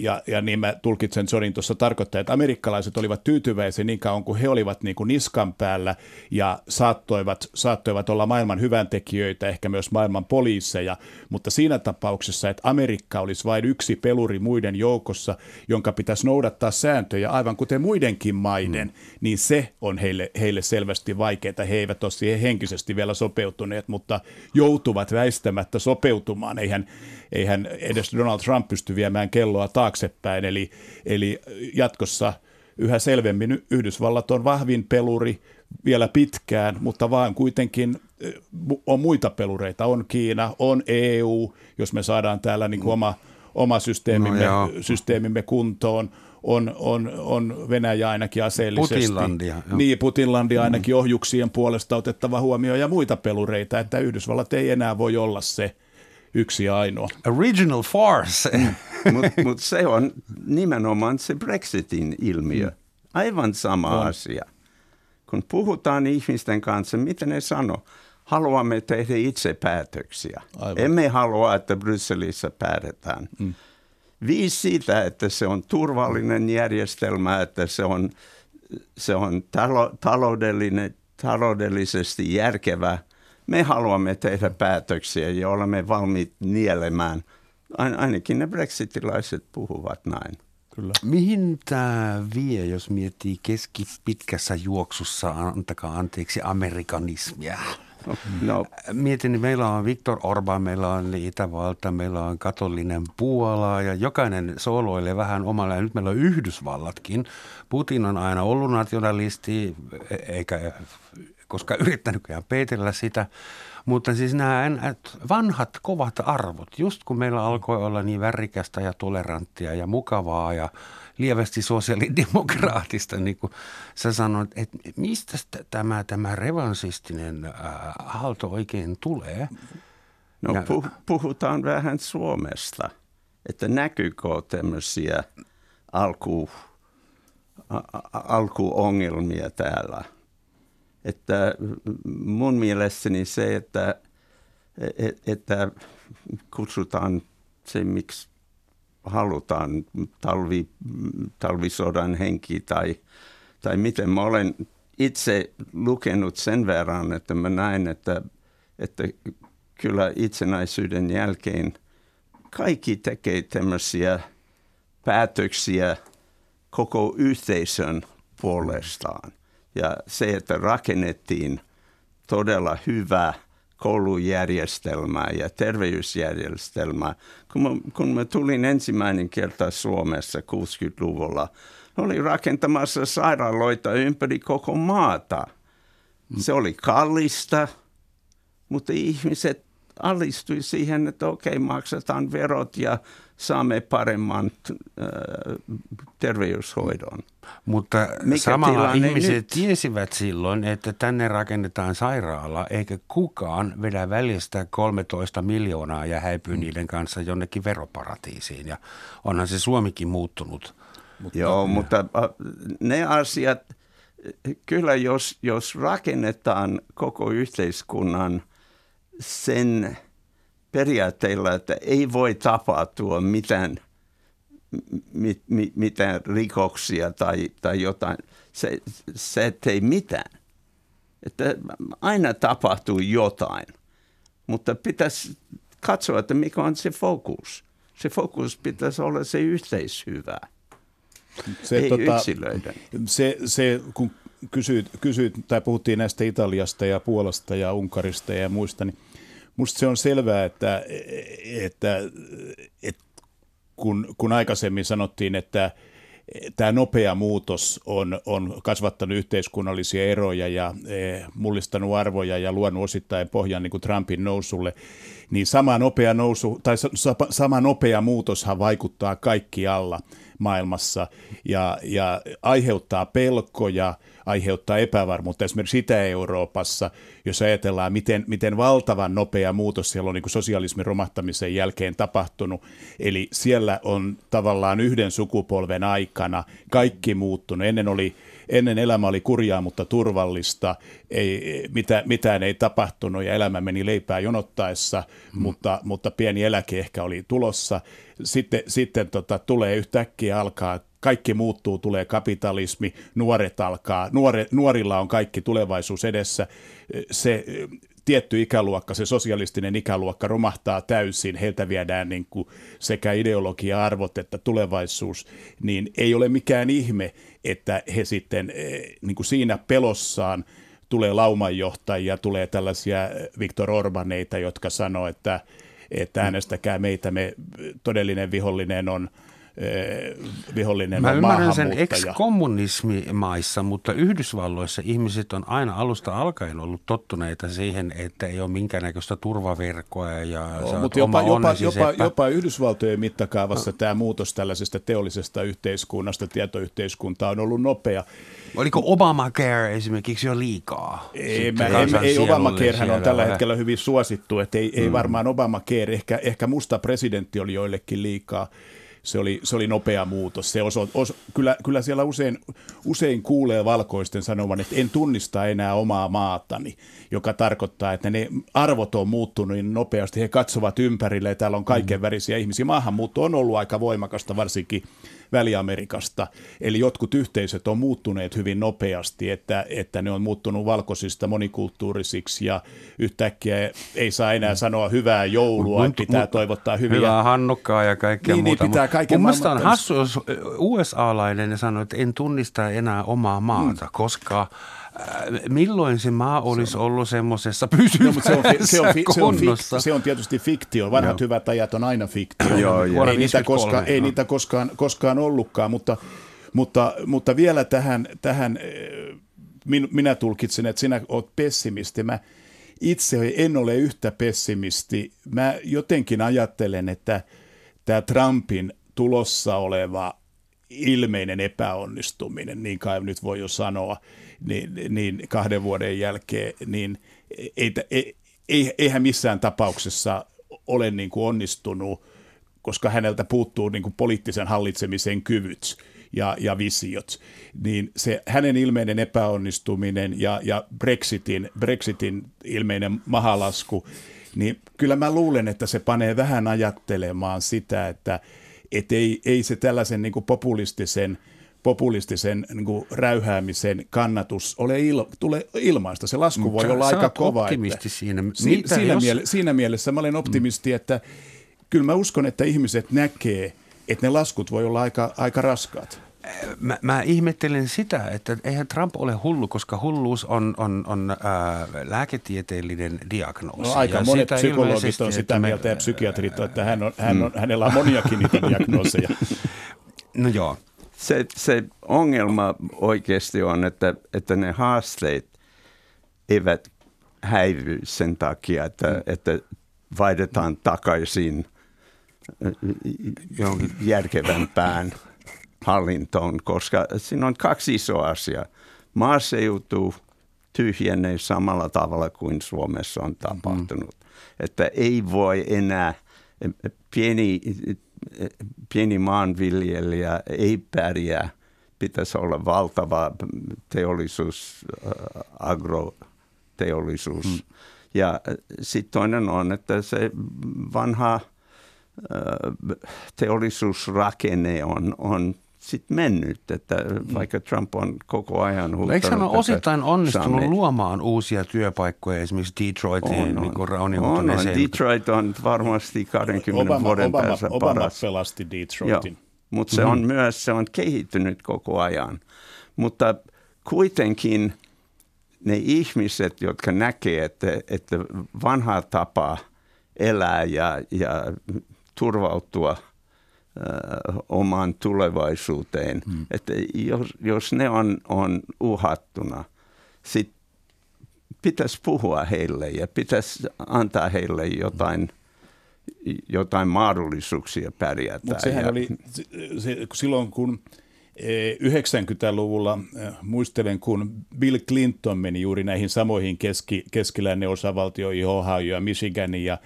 ja, ja niin mä tulkitsen Johnin tuossa tarkoittaa, että amerikkalaiset olivat tyytyväisiä niin kauan kuin he olivat niin kuin niskan päällä ja saattoivat, saattoivat olla maailman hyväntekijöitä, ehkä myös maailman poliiseja, mutta siinä tapauksessa, että Amerikka olisi vain yksi peluri muiden joukossa, jonka pitäisi noudattaa sääntöjä aivan kuten muidenkin maiden, mm. niin se on heille, heille selvästi vaikeaa. He eivät ole siihen henkisesti vielä sopeutuneet, mutta joutuvat väistämättä sopeutumaan. Eihän, eihän edes Donald Trump pysty viemään kelloa taaksepäin, eli, eli jatkossa yhä selvemmin Yhdysvallat on vahvin peluri vielä pitkään, mutta vaan kuitenkin eh, on muita pelureita, on Kiina, on EU, jos me saadaan täällä niin kuin oma, oma systeemimme, no systeemimme kuntoon, on, on, on Venäjä ainakin aseellisesti. Putinlandia. Jo. Niin, Putinlandia ainakin mm. ohjuksien puolesta otettava huomioon ja muita pelureita, että Yhdysvallat ei enää voi olla se yksi ja ainoa. Original farce. Mm. [laughs] Mutta mut se on nimenomaan se Brexitin ilmiö. Mm. Aivan sama on. asia. Kun puhutaan ihmisten kanssa, mitä ne sanoo? Haluamme tehdä itse päätöksiä. Aivan. Emme halua, että Brysselissä päätetään. Mm. Viisi siitä, että se on turvallinen järjestelmä, että se on, se on talo, taloudellinen, taloudellisesti järkevä. Me haluamme tehdä päätöksiä ja olemme valmiit nielemään. Ainakin ne brexitilaiset puhuvat näin. Kyllä. Mihin tämä vie, jos miettii keskipitkässä juoksussa, antakaa anteeksi, amerikanismia? No. Mietin, niin meillä on Viktor Orban, meillä on Itävalta, meillä on katolinen Puola ja jokainen sooloilee vähän omalla. Ja nyt meillä on Yhdysvallatkin. Putin on aina ollut nationalisti, eikä koska yrittänytkään peitellä sitä. Mutta siis nämä vanhat kovat arvot, just kun meillä alkoi olla niin värikästä ja toleranttia ja mukavaa ja lievästi sosiaalidemokraatista, niin kuin sä sanoit, että mistä tämä, tämä revansistinen äh, halto oikein tulee? No ja, puhutaan vähän Suomesta, että näkyykö tämmöisiä alku, alkuongelmia täällä – että mun mielestäni se, että, että kutsutaan se, miksi halutaan talvi, talvisodan henki tai, tai miten mä olen itse lukenut sen verran, että mä näen, että, että kyllä itsenäisyyden jälkeen kaikki tekee tämmöisiä päätöksiä koko yhteisön puolestaan. Ja se, että rakennettiin todella hyvä koulujärjestelmä ja terveysjärjestelmä. Kun mä, kun mä tulin ensimmäinen kerta Suomessa 60-luvulla, oli rakentamassa sairaaloita ympäri koko maata. Se oli kallista, mutta ihmiset alistui siihen, että okei, maksetaan verot ja saamme paremman äh, terveyshoidon. Mutta Mikä samalla ihmiset nyt? tiesivät silloin, että tänne rakennetaan sairaala, eikä kukaan vedä välistä 13 miljoonaa ja häipy mm. niiden kanssa jonnekin veroparatiisiin. Ja onhan se Suomikin muuttunut. Mutta, Joo, ja. mutta äh, ne asiat, kyllä jos, jos rakennetaan koko yhteiskunnan sen periaatteella, että ei voi tapahtua mitään – mit, mit, mitään rikoksia tai, tai jotain. Se, se ei mitään. Että aina tapahtuu jotain, mutta pitäisi katsoa, että mikä on se fokus. Se fokus pitäisi olla se yhteishyvä, se, ei tota, yksilöiden. Se, se, kun kysyit, kysyit, tai puhuttiin näistä Italiasta ja Puolasta ja Unkarista ja muista, niin musta se on selvää, että, että, että kun, kun aikaisemmin sanottiin, että tämä nopea muutos on, on kasvattanut yhteiskunnallisia eroja ja e, mullistanut arvoja ja luonut osittain pohjan niin kuin Trumpin nousulle, niin sama nopea, nousu, tai sama nopea muutoshan vaikuttaa kaikkialla maailmassa ja, ja aiheuttaa pelkoja, aiheuttaa epävarmuutta esimerkiksi Itä-Euroopassa, jos ajatellaan, miten, miten valtavan nopea muutos siellä on niin kuin sosialismin romahtamisen jälkeen tapahtunut. Eli siellä on tavallaan yhden sukupolven aikana kaikki muuttunut. Ennen oli ennen elämä oli kurjaa, mutta turvallista, ei, mitä, mitään ei tapahtunut ja elämä meni leipää jonottaessa, mm. mutta, mutta pieni eläke ehkä oli tulossa. Sitten, sitten tota, tulee yhtäkkiä alkaa kaikki muuttuu, tulee kapitalismi, nuoret alkaa, nuore, nuorilla on kaikki tulevaisuus edessä. Se tietty ikäluokka, se sosialistinen ikäluokka romahtaa täysin, heiltä viedään niin kuin sekä ideologia-arvot että tulevaisuus, niin ei ole mikään ihme, että he sitten eh, niin kuin siinä pelossaan tulee laumanjohtajia, tulee tällaisia Viktor Orbaneita, jotka sanoo, että, että äänestäkää meitä, me todellinen vihollinen on – Eh, vihollinen Mä on ymmärrän sen ex-kommunismimaissa, mutta Yhdysvalloissa ihmiset on aina alusta alkaen ollut tottuneita siihen, että ei ole minkäännäköistä turvaverkkoa ja no, mutta jopa, jopa, jopa, jopa Yhdysvaltojen mittakaavassa no. tämä muutos tällaisesta teollisesta yhteiskunnasta, tietoyhteiskuntaa on ollut nopea. Oliko Obamacare esimerkiksi jo liikaa? Ei, mä, ei, ei Obamacarehän on tällä hetkellä hyvin suosittu, että ei, mm. ei varmaan Obamacare, ehkä, ehkä musta presidentti oli joillekin liikaa se oli, se oli nopea muutos. Se oso, os, kyllä, kyllä siellä usein, usein kuulee valkoisten sanovan, että en tunnista enää omaa maatani, joka tarkoittaa, että ne arvot on muuttunut niin nopeasti. He katsovat ympärille ja täällä on kaiken värisiä ihmisiä. Maahanmuutto on ollut aika voimakasta, varsinkin Väli-Amerikasta. Eli jotkut yhteisöt on muuttuneet hyvin nopeasti, että, että ne on muuttunut valkoisista monikulttuurisiksi ja yhtäkkiä ei saa enää mm. sanoa hyvää joulua, mut, pitää mut, toivottaa hyviä. Hyvää hannukkaa ja kaikkea niin, niin muuta. Niin, pitää kaiken Mun on hassu, jos USA-lainen sanoo, että en tunnista enää omaa maata, mm. koska milloin se maa olisi ollut semmoisessa pysyvässä no, se, on, se, on, se, on, se on tietysti fiktio. Vanhat no. hyvät ajat on aina fiktio. Joo, ei, niitä, koska, ei niitä koskaan, koskaan ollutkaan, mutta, mutta, mutta vielä tähän, tähän äh, minä tulkitsen, että sinä olet pessimisti. Mä itse en ole yhtä pessimisti. Mä jotenkin ajattelen, että tämä Trumpin tulossa oleva ilmeinen epäonnistuminen, niin kai nyt voi jo sanoa, niin, niin kahden vuoden jälkeen, niin ei, ei, ei, eihän missään tapauksessa ole niin kuin onnistunut, koska häneltä puuttuu niin kuin poliittisen hallitsemisen kyvyt ja, ja visiot, niin se hänen ilmeinen epäonnistuminen ja, ja Brexitin, Brexitin ilmeinen mahalasku, niin kyllä mä luulen, että se panee vähän ajattelemaan sitä, että et ei, ei se tällaisen niin kuin populistisen – populistisen niin kuin, räyhäämisen kannatus ole il, tule ilmaista. Se lasku Mutta voi olla aika kova. optimisti että, siinä. Mitä, siinä, jos... miele, siinä mielessä mä olen optimisti, mm. että kyllä mä uskon, että ihmiset näkee, että ne laskut voi olla aika, aika raskaat. Mä, mä ihmettelen sitä, että eihän Trump ole hullu, koska hulluus on, on, on ää, lääketieteellinen diagnoosi. No, aika ja monet psykologit on sitä me, mieltä ja psykiatrit, että hän on, hän on, mm. hänellä on moniakin niitä diagnooseja. [laughs] No joo, se, se ongelma oikeasti on, että, että ne haasteet eivät häivy sen takia, että, mm. että vaihdetaan takaisin jonkin järkevämpään hallintoon, koska siinä on kaksi isoa asiaa. Maaseutu tyhjenee samalla tavalla kuin Suomessa on tapahtunut. Mm. Että ei voi enää pieni pieni maanviljelijä ei pärjää. Pitäisi olla valtava teollisuus, agroteollisuus. Hmm. Ja sitten toinen on, että se vanha teollisuusrakenne on, on sitten mennyt, että mm. vaikka Trump on koko ajan huuttanut. Eikö hän ole osittain onnistunut saamme... luomaan uusia työpaikkoja esimerkiksi Detroitiin, on, on. niin kuin Rauni on, on. Detroit on varmasti 20 Obama, vuoden Obama, päässä Obama paras. pelasti Detroitin. Mutta se on myös, se on kehittynyt koko ajan. Mutta kuitenkin ne ihmiset, jotka näkee, että, että vanha tapa elää ja, ja turvautua – omaan tulevaisuuteen. Hmm. Että jos, jos ne on, on uhattuna, sitten pitäisi puhua heille ja pitäisi antaa heille jotain, jotain mahdollisuuksia pärjätä. Mutta sehän ja, oli se, silloin, kun 90-luvulla muistelen, kun Bill Clinton meni juuri näihin samoihin keski, keskiläinen osavaltioihin, Ohio ja Michiganin ja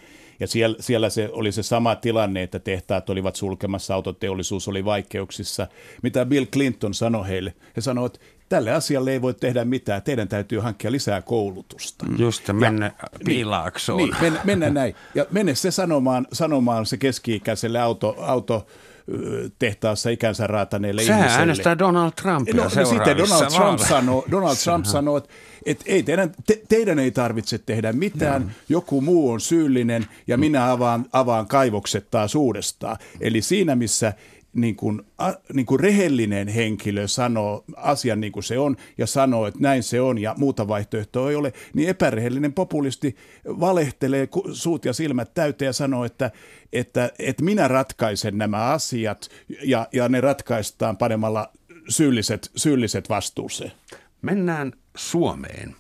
ja siellä, siellä se oli se sama tilanne, että tehtaat olivat sulkemassa, autoteollisuus oli vaikeuksissa. Mitä Bill Clinton sanoi heille? He sanoivat, että tälle asialle ei voi tehdä mitään, teidän täytyy hankkia lisää koulutusta. Just mennä ja, piilaaksoon. Niin, mennä, mennä näin. Ja mene se sanomaan, sanomaan se keski-ikäiselle auto, auto tehtaassa ikänsä raataneille Sehän äänestää Donald Trumpia no, no sitten Donald Trump sanoo, Donald Trump sanoo että, että ei teidän, te, teidän ei tarvitse tehdä mitään, no. joku muu on syyllinen ja minä avaan, avaan kaivokset taas uudestaan. Eli siinä, missä niin kuin, a, niin kuin rehellinen henkilö sanoo asian niin kuin se on ja sanoo, että näin se on ja muuta vaihtoehtoa ei ole, niin epärehellinen populisti valehtelee suut ja silmät täyteen ja sanoo, että, että, että minä ratkaisen nämä asiat ja, ja ne ratkaistaan panemalla syylliset, syylliset vastuuseen. Mennään Suomeen,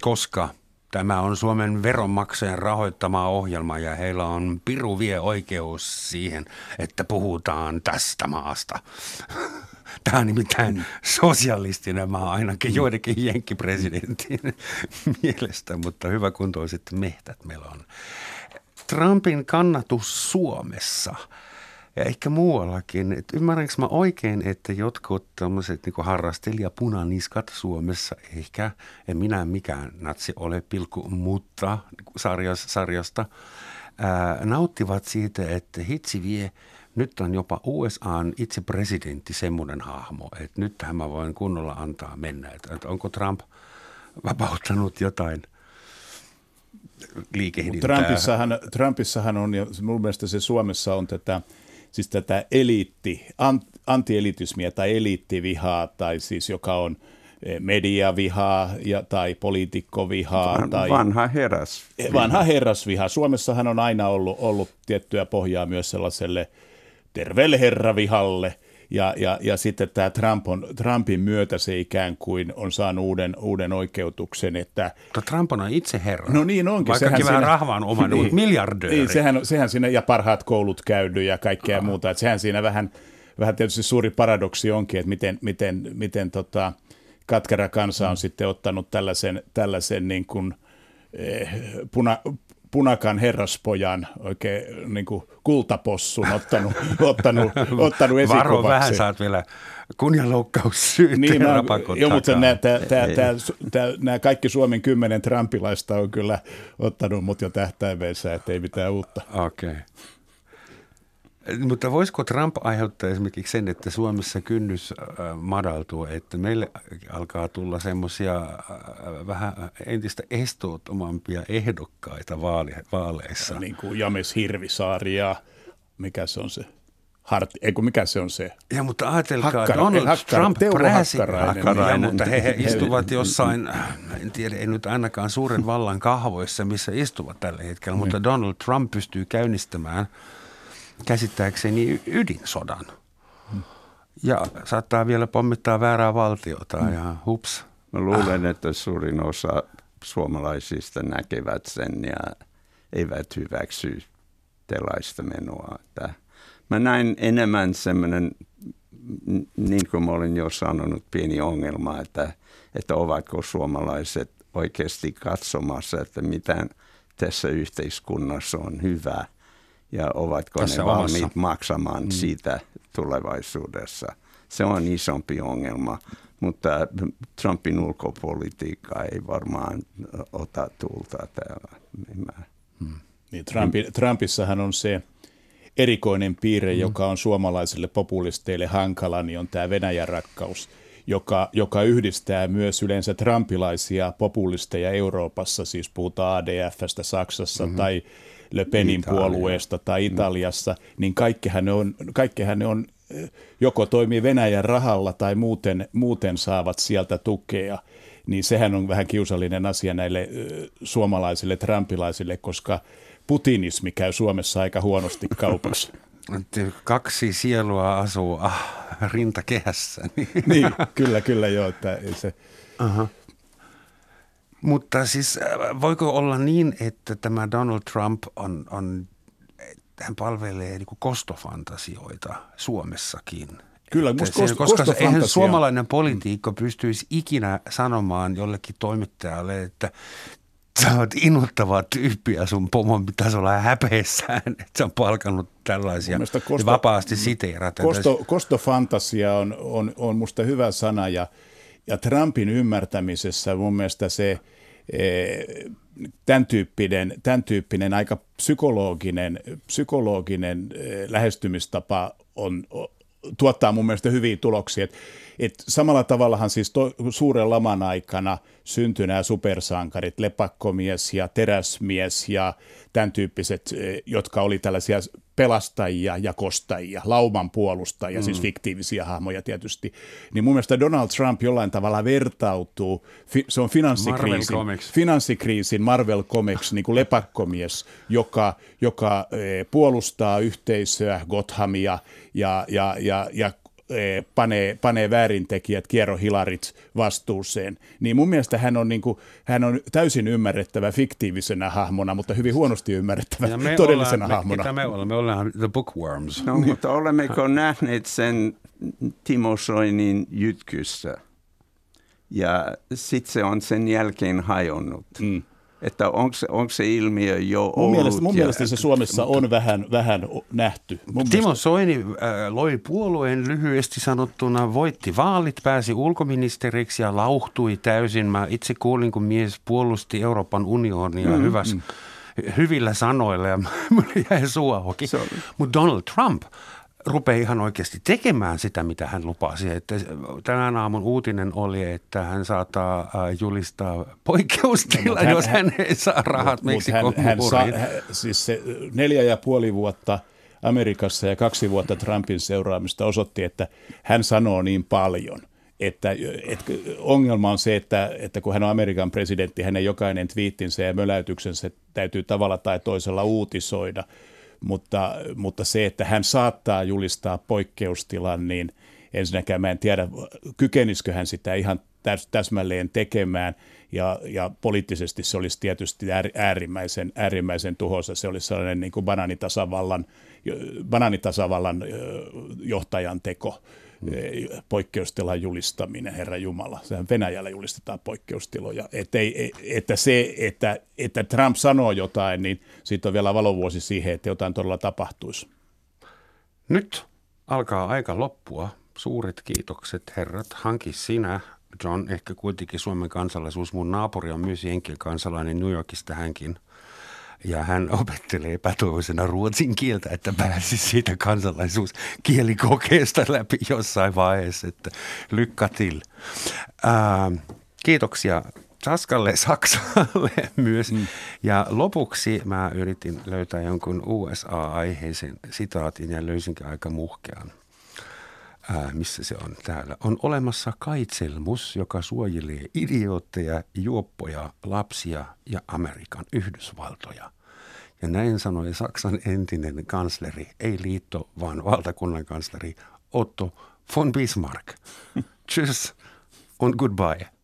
koska Tämä on Suomen veronmaksajan rahoittama ohjelma ja heillä on piru vie oikeus siihen, että puhutaan tästä maasta. [laughs] Tämä on nimittäin sosialistinen maa ainakin joidenkin jenkkipresidentin [laughs] mielestä, mutta hyvä kuntoiset mehtät meillä on. Trumpin kannatus Suomessa – ja ehkä muuallakin. Et ymmärränkö mä oikein, että jotkut tämmöiset niin harrastelijapunaniskat Suomessa, ehkä en minä mikään natsi ole pilkku, mutta sarjas, sarjasta, ää, nauttivat siitä, että hitsi vie, nyt on jopa USAn itse presidentti semmoinen hahmo, että nyt mä voin kunnolla antaa mennä. Että onko Trump vapauttanut jotain – liikehdintää. Trumpissahan, Trumpissahan on, ja mun mielestä se Suomessa on tätä siis tätä eliitti, antielitismiä tai eliittivihaa, tai siis joka on eh, mediavihaa ja, tai poliitikkovihaa. Van, tai, vanha herras. Vanha herrasviha. Suomessahan on aina ollut, ollut tiettyä pohjaa myös sellaiselle terveelle herravihalle – ja, ja, ja sitten tämä Trump on, Trumpin myötä se ikään kuin on saanut uuden, uuden oikeutuksen. Että, Mutta Trump on itse herra. No niin onkin. Vaikkakin vähän rahvaan oma, [laughs] niin, miljardööri. Niin, sehän, sehän siinä, ja parhaat koulut käydy ja kaikkea oh. muuta. Että sehän siinä vähän, vähän tietysti suuri paradoksi onkin, että miten, miten, miten tota, katkera kansa on mm. sitten ottanut tällaisen, tällaisen niin kuin, eh, puna, punakan herraspojan oikein niin kuin kultapossun ottanut, [laughs] ottanut, ottanut esikuvaksi. Varo vähän, saat vielä kunnianloukkaus syytteen niin, Joo, mutta nämä, tää, tää, tää, tää, nämä kaikki Suomen kymmenen trampilaista on kyllä ottanut mut jo tähtäimeensä, että ei mitään uutta. Okei. Okay. Mutta voisiko Trump aiheuttaa esimerkiksi sen, että Suomessa kynnys äh, madaltuu, että meille alkaa tulla semmoisia äh, vähän entistä estoottomampia ehdokkaita vaaleissa? Ja niin kuin James Hirvisaari ja mikä se on se? Hart, ei kun mikä se on se? Ja mutta ajatelkaa, Hakkara, Donald Hakkara, Trump Teuvo pääsi, Hakkarainen. Hakkarainen. Mutta he, he istuvat jossain, en tiedä, ei nyt ainakaan suuren vallan kahvoissa, missä istuvat tällä hetkellä, mutta Donald Trump pystyy käynnistämään – käsittääkseni ydinsodan. Ja saattaa vielä pommittaa väärää valtiota ja hups. Mä luulen, että suurin osa suomalaisista näkevät sen ja eivät hyväksy tällaista menoa. Että mä näin enemmän semmoinen, niin kuin mä olin jo sanonut, pieni ongelma, että, että ovatko suomalaiset oikeasti katsomassa, että mitä tässä yhteiskunnassa on hyvä – ja ovatko Tässä ne valmiit omassa. maksamaan mm. siitä tulevaisuudessa. Se on isompi ongelma, mutta Trumpin ulkopolitiikka ei varmaan ota tulta täällä. Hmm. Niin, Trumpi, Trumpissahan on se erikoinen piirre, hmm. joka on suomalaisille populisteille hankala, niin on tämä Venäjän rakkaus, joka, joka yhdistää myös yleensä trumpilaisia populisteja Euroopassa, siis puhutaan ADFstä Saksassa hmm. tai Le Penin Italia. puolueesta tai Italiassa, niin kaikkihan ne on, kaikkihan ne on joko toimii Venäjän rahalla tai muuten, muuten saavat sieltä tukea, niin sehän on vähän kiusallinen asia näille suomalaisille trampilaisille, koska putinismi käy Suomessa aika huonosti kaupassa. [laughs] Kaksi sielua asuu ah, rintakehässä. niin, kyllä, kyllä joo. Että se, uh-huh. Mutta siis äh, voiko olla niin, että tämä Donald Trump on, on hän palvelee niin kuin kostofantasioita Suomessakin? Kyllä, musta kost, koska eihän suomalainen politiikko pystyisi ikinä sanomaan jollekin toimittajalle, että sä oot innoittava tyyppi ja sun pomon pitäisi olla häpeissään, että sä on palkannut tällaisia kosto, vapaasti siteerata. Kosto, kostofantasia on, on, on musta hyvä sana ja – ja Trumpin ymmärtämisessä mun mielestä se tämän tyyppinen, tämän tyyppinen aika psykologinen, psykologinen lähestymistapa on, tuottaa mun mielestä hyviä tuloksia. Et, et samalla tavallahan siis to, suuren laman aikana syntyi nämä supersankarit, lepakkomies ja teräsmies ja tämän tyyppiset, eh, jotka oli tällaisia pelastajia ja kostajia, lauman puolustajia, siis mm. siis fiktiivisiä hahmoja tietysti. Niin mun mielestä Donald Trump jollain tavalla vertautuu, se on finanssikriisin, Marvel finanssikriisin Marvel Comics, niin kuin lepakkomies, joka, joka eh, puolustaa yhteisöä, Gothamia ja, ja, ja, ja panee, panee väärintekijät, kierrohilarit vastuuseen, niin mun mielestä hän on, niin kuin, hän on täysin ymmärrettävä fiktiivisenä hahmona, mutta hyvin huonosti ymmärrettävä me todellisena ollaan, hahmona. Me, me olemme? Me ollaan the bookworms. No, mutta olemmeko nähneet sen Timo Soinin jytkyssä? Ja sitten se on sen jälkeen hajonnut. Mm. Että onko se ilmiö jo mun ollut? Mielestä, mun ja, mielestä se Suomessa mutta, on vähän, vähän nähty. Mun Timo mielestä... Soini äh, loi puolueen lyhyesti sanottuna, voitti vaalit, pääsi ulkoministeriksi ja lauhtui täysin. Mä itse kuulin, kun mies puolusti Euroopan unionia mm, hyväs, mm. hyvillä sanoilla ja mulle jäi suu Mutta Donald Trump – rupeaa ihan oikeasti tekemään sitä, mitä hän lupasi. Että tänään aamun uutinen oli, että hän saattaa äh, julistaa poikkeustilan, no, jos hän, hän ei saa rahat Meksikon hän, hän saa, hän, Siis se neljä ja puoli vuotta Amerikassa ja kaksi vuotta Trumpin seuraamista osoitti, että hän sanoo niin paljon – että, että ongelma on se, että, että kun hän on Amerikan presidentti, hänen jokainen twiittinsä ja möläytyksensä täytyy tavalla tai toisella uutisoida – mutta, mutta se, että hän saattaa julistaa poikkeustilan, niin ensinnäkään mä en tiedä, kykenisikö hän sitä ihan täsmälleen tekemään, ja, ja poliittisesti se olisi tietysti äärimmäisen, äärimmäisen tuhoisa. Se olisi sellainen niin kuin bananitasavallan, bananitasavallan johtajan teko mm. poikkeustilan julistaminen, Herra Jumala. Sehän Venäjällä julistetaan poikkeustiloja. Että, ei, että se, että, että Trump sanoo jotain, niin siitä on vielä valovuosi siihen, että jotain todella tapahtuisi. Nyt alkaa aika loppua. Suuret kiitokset herrat. Hanki sinä, John, ehkä kuitenkin Suomen kansalaisuus. Mun naapuri on myös Jenkin kansalainen New Yorkista hänkin – ja hän [laughs] opettelee epätoivoisena ruotsin kieltä, että pääsi siitä kansalaisuuskielikokeesta läpi jossain vaiheessa, että lykka til. Ää, kiitoksia Saskalle, [laughs] Saksalle myös. Mm. Ja lopuksi mä yritin löytää jonkun USA-aiheisen sitaatin ja löysinkin aika muhkean. Ää, missä se on täällä? On olemassa kaitselmus, joka suojelee idiootteja, juoppoja, lapsia ja Amerikan Yhdysvaltoja. Ja näin sanoi Saksan entinen kansleri, ei liitto, vaan valtakunnan kansleri Otto von Bismarck. [laughs] Tschüss und goodbye.